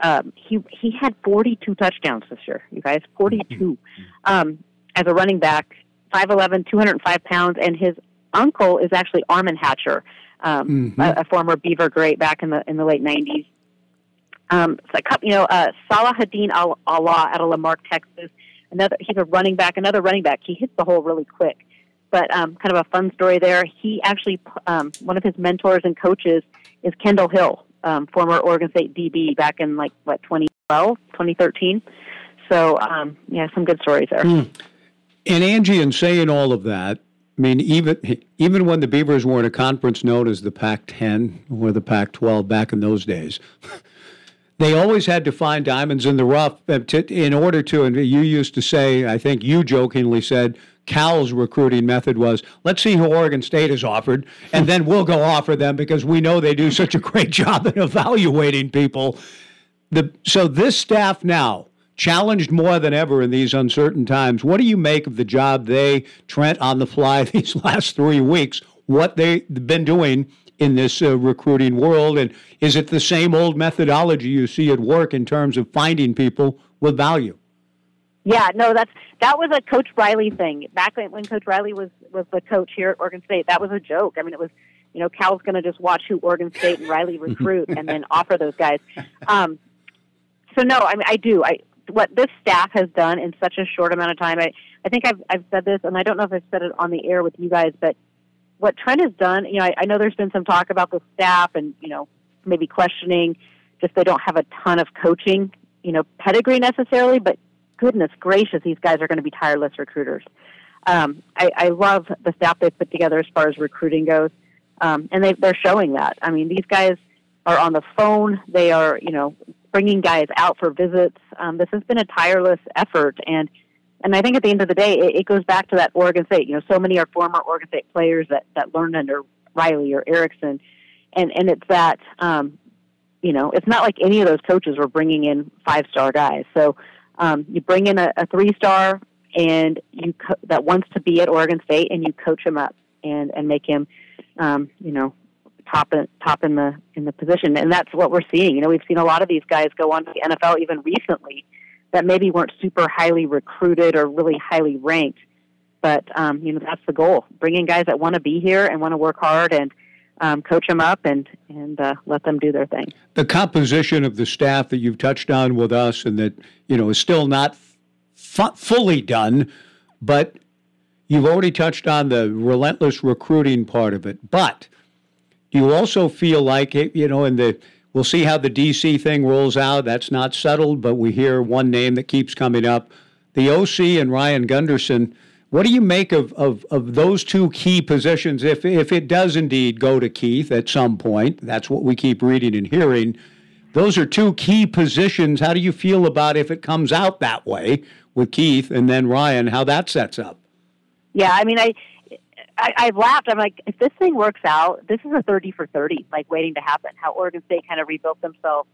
Um, he he had 42 touchdowns this year. You guys, 42 um, as a running back, 5'11", 205 pounds, and his uncle is actually Armon Hatcher, um, Mhm. a, a former Beaver great back in the in the late 90s. Um, so you know, uh, Salahadin Al- Allah out of La Marque, Texas. Another, he's a running back. Another running back. He hits the hole really quick. But um, kind of a fun story there. He actually, um, one of his mentors and coaches is Kendall Hill, um, former Oregon State DB back in like what 2012, 2013. So um, yeah, some good stories there. And Angie, in saying all of that, I mean, even even when the Beavers were in a conference known as the Pac-10 or the Pac-12 back in those days, they always had to find diamonds in the rough in order to. And you used to say, I think you jokingly said, Cal's recruiting method was, let's see who Oregon State has offered, and then we'll go offer them because we know they do such a great job in evaluating people. The so this staff now challenged more than ever in these uncertain times. What do you make of the job they Trent on the fly these last three weeks? What they've been doing in this uh, recruiting world, and is it the same old methodology you see at work in terms of finding people with value? Yeah, no, that's that was a Coach Riley thing. Back when Coach Riley was was the coach here at Oregon State, that was a joke. I mean, it was you know Cal's going to just watch who Oregon State and Riley recruit and then offer those guys. Um, so no, I mean I do. I what this staff has done in such a short amount of time. I I think I've I've said this, and I don't know if I've said it on the air with you guys, but what Trent has done, you know, I, I know there's been some talk about the staff and you know maybe questioning just they don't have a ton of coaching, you know, pedigree necessarily, but goodness gracious, these guys are going to be tireless recruiters. Um, I, I love the staff they've put together as far as recruiting goes, um, and they, they're showing that. I mean, these guys are on the phone. They are, you know, bringing guys out for visits. Um, this has been a tireless effort, and and I think at the end of the day, it, it goes back to that Oregon State. You know, so many are former Oregon State players that that learned under Riley or Erickson, and and it's that um, you know, it's not like any of those coaches were bringing in five star guys. So um, you bring in a, a three star and you co- that wants to be at Oregon State, and you coach him up and and make him, um, you know, top in, top in the in the position, and that's what we're seeing. You know, we've seen a lot of these guys go on to the NFL even recently that maybe weren't super highly recruited or really highly ranked, but um, you know that's the goal: bringing guys that want to be here and want to work hard and um, coach them up and and uh, let them do their thing. The composition of the staff that you've touched on with us, and that you know is still not fully done, but you've already touched on the relentless recruiting part of it. But do you also feel like it, you know, in the we'll see how the DC thing rolls out. That's not settled, but we hear one name that keeps coming up. The OC and Ryan Gunderson what do you make of, of, of those two key positions if, if it does indeed go to Keith at some point? That's what we keep reading and hearing. Those are two key positions. How do you feel about if it comes out that way with Keith and then Ryan, how that sets up? Yeah, I mean, I, I, I've laughed. I'm like, if this thing works out, this is a 30 for 30, like waiting to happen. How Oregon State kind of rebuilt themselves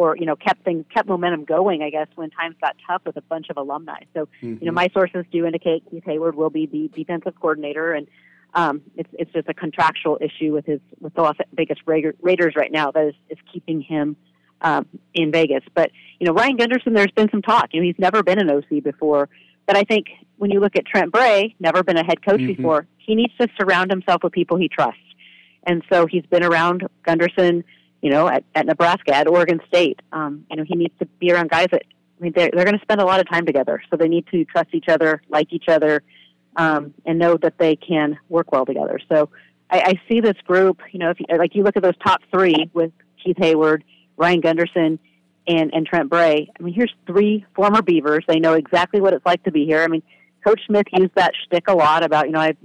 or you know kept things kept momentum going i guess when times got tough with a bunch of alumni so mm-hmm. you know mm-hmm. my sources do indicate keith heyward will be the defensive coordinator and um, it's it's just a contractual issue with his with the Las Vegas Raiders right now that is, is keeping him um, in Vegas. But you know Ryan Gunderson, there's been some talk. You know he's never been an OC before, but I think when you look at Trent Bray, never been a head coach mm-hmm. before, he needs to surround himself with people he trusts, and so he's been around Gunderson you know, at, at Nebraska, at Oregon State. Um, you know, he needs to be around guys that, I mean, they're, they're going to spend a lot of time together. So they need to trust each other, like each other, um, and know that they can work well together. So I, I see this group, you know, if you, like you look at those top three with Keith Heyward, Ryan Gunderson, and, and Trent Bray. I mean, here's three former Beavers. They know exactly what it's like to be here. I mean, Coach Smith used that shtick a lot about, you know, I've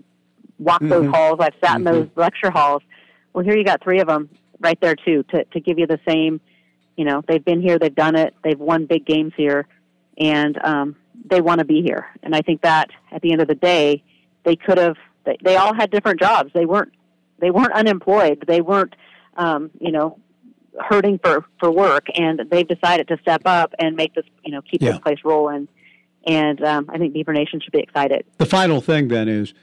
walked mm-hmm. those halls, I've sat mm-hmm. in those lecture halls. Well, here you got three of them right there too to to give you the same. You know, they've been here, they've done it, they've won big games here, and um, they want to be here. And I think that at the end of the day, they could have. They, they all had different jobs. They weren't. They weren't unemployed. They weren't. Um, you know, hurting for for work, and they've decided to step up and make this. You know, keep yeah. this place rolling. And um, I think Beaver Nation should be excited. The final thing then is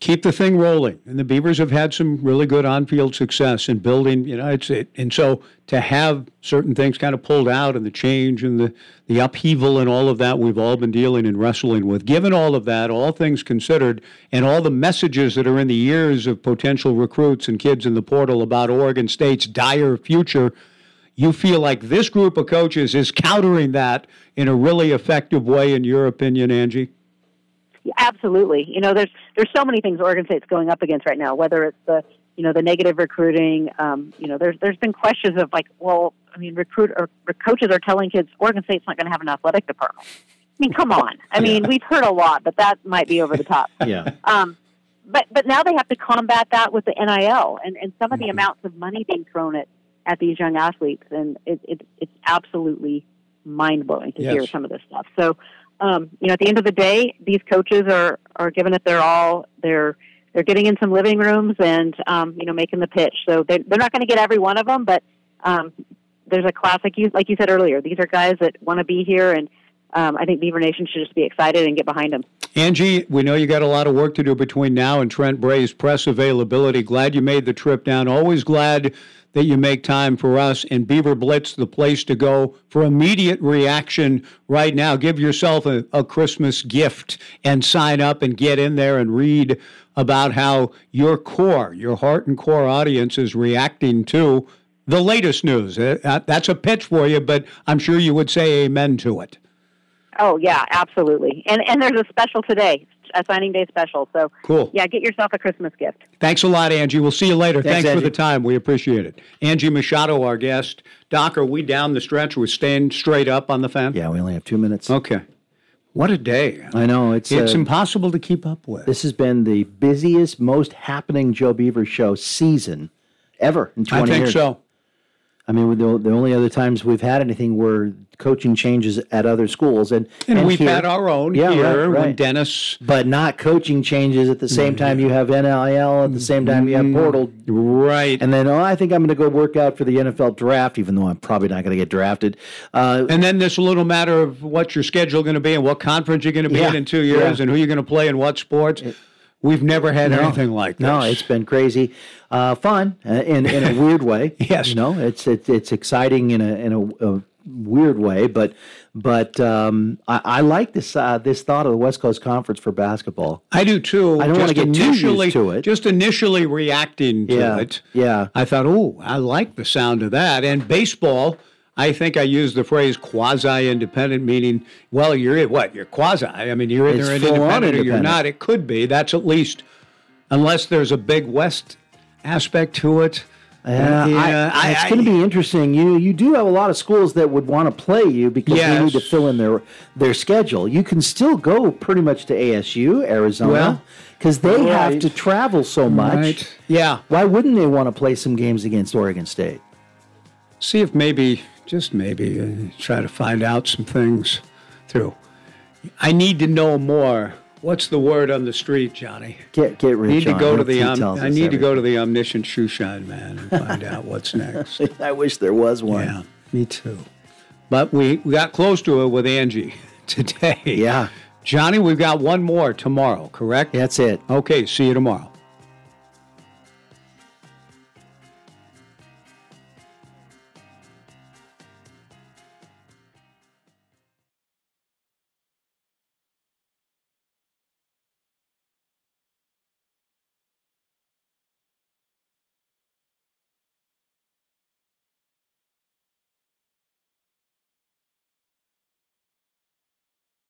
keep the thing rolling. And the Beavers have had some really good on-field success in building. You know, it's it, and so to have certain things kind of pulled out and the change and the the upheaval and all of that we've all been dealing and wrestling with. Given all of that, all things considered, and all the messages that are in the ears of potential recruits and kids in the portal about Oregon State's dire future. You feel like this group of coaches is countering that in a really effective way, in your opinion, Angie? Absolutely. You know, there's there's so many things Oregon State's going up against right now. Whether it's the you know the negative recruiting. Um, you know, there's there's been questions of like, well, I mean, recruit or coaches are telling kids Oregon State's not going to have an athletic department. I mean, come on. I mean, we've heard a lot, but that might be over the top. yeah. Um, but but now they have to combat that with the NIL and and some of the mm-hmm. amounts of money being thrown at at these young athletes, and it, it it's absolutely mind blowing to yes. hear some of this stuff. So um, you know, at the end of the day, these coaches are are giving it their all. They're they're getting in some living rooms and um, you know making the pitch. So they're they're not going to get every one of them, but um, there's a classic. Like you said earlier, these are guys that want to be here, and um, I think Beaver Nation should just be excited and get behind them. Angie, we know you got a lot of work to do between now and Trent Bray's press availability. Glad you made the trip down. Always glad that you make time for us. And Beaver Blitz, the place to go for immediate reaction right now. Give yourself a, a Christmas gift and sign up and get in there and read about how your core, your heart and core audience is reacting to the latest news. Uh, That's a pitch for you, but I'm sure you would say amen to it. Oh yeah, absolutely. And and there's a special today, a signing day special. So Cool. Yeah, get yourself a Christmas gift. Thanks a lot, Angie. We'll see you later. Thanks, Thanks, for the time. We appreciate it. Angie Machado, our guest. Doc, are we down the stretch? We're staying straight up on the fan? Yeah, we only have two minutes. Okay. What a day. I know it's It's uh, impossible to keep up with. This has been the busiest, most happening Joe Beaver show season ever in twenty years. I 20 think years. so. I mean, the, the only other times we've had anything were coaching changes at other schools, and And, we've here- had our own Yeah, here right, when. Dennis. but not coaching changes at the same time you have NIL, at the same time you have portal, Right. and then oh, I think I'm going to go work out for the NFL draft, even though I'm probably not going to get drafted. Uh, And then this little matter of what your schedule going to be and what conference you're going to be Yeah, in in two years yeah. and who you're going to play in what sports. We've never had No. anything like this. No, it's been crazy, uh, fun uh, in in a weird way. Yes. you know, it's it's it's exciting in a in a, a weird way, but but um, I, I like this uh, this thought of the West Coast Conference for basketball. I do too. I don't wanna Just get initially to it. Just initially reacting to Yeah, it. yeah. I thought, oh, I like the sound of that. And baseball, I think I used the phrase quasi-independent, meaning, well, you're what? You're quasi. I mean, you're either full-on independent or you're not. It could be. That's at least, unless there's a big West aspect to it. Yeah, Yeah, uh, I, I- it's going to be interesting. You you do have a lot of schools that would want to play you because they need to fill in their their schedule. You can still go pretty much to ASU, Arizona, Well, because they have to travel so much. Right. Yeah. Why wouldn't they want to play some games against Oregon State? see if maybe, just maybe, uh, try to find out some things through. I need to know more. What's the word on the street, Johnny? Get get I rich. need to go to the um, I need to go to the omniscient shoeshine man and find out what's next. I wish there was one. Yeah, me too. But we, we got close to it with Angie today. Yeah. Johnny, we've got one more tomorrow, correct? That's it. Okay, see you tomorrow.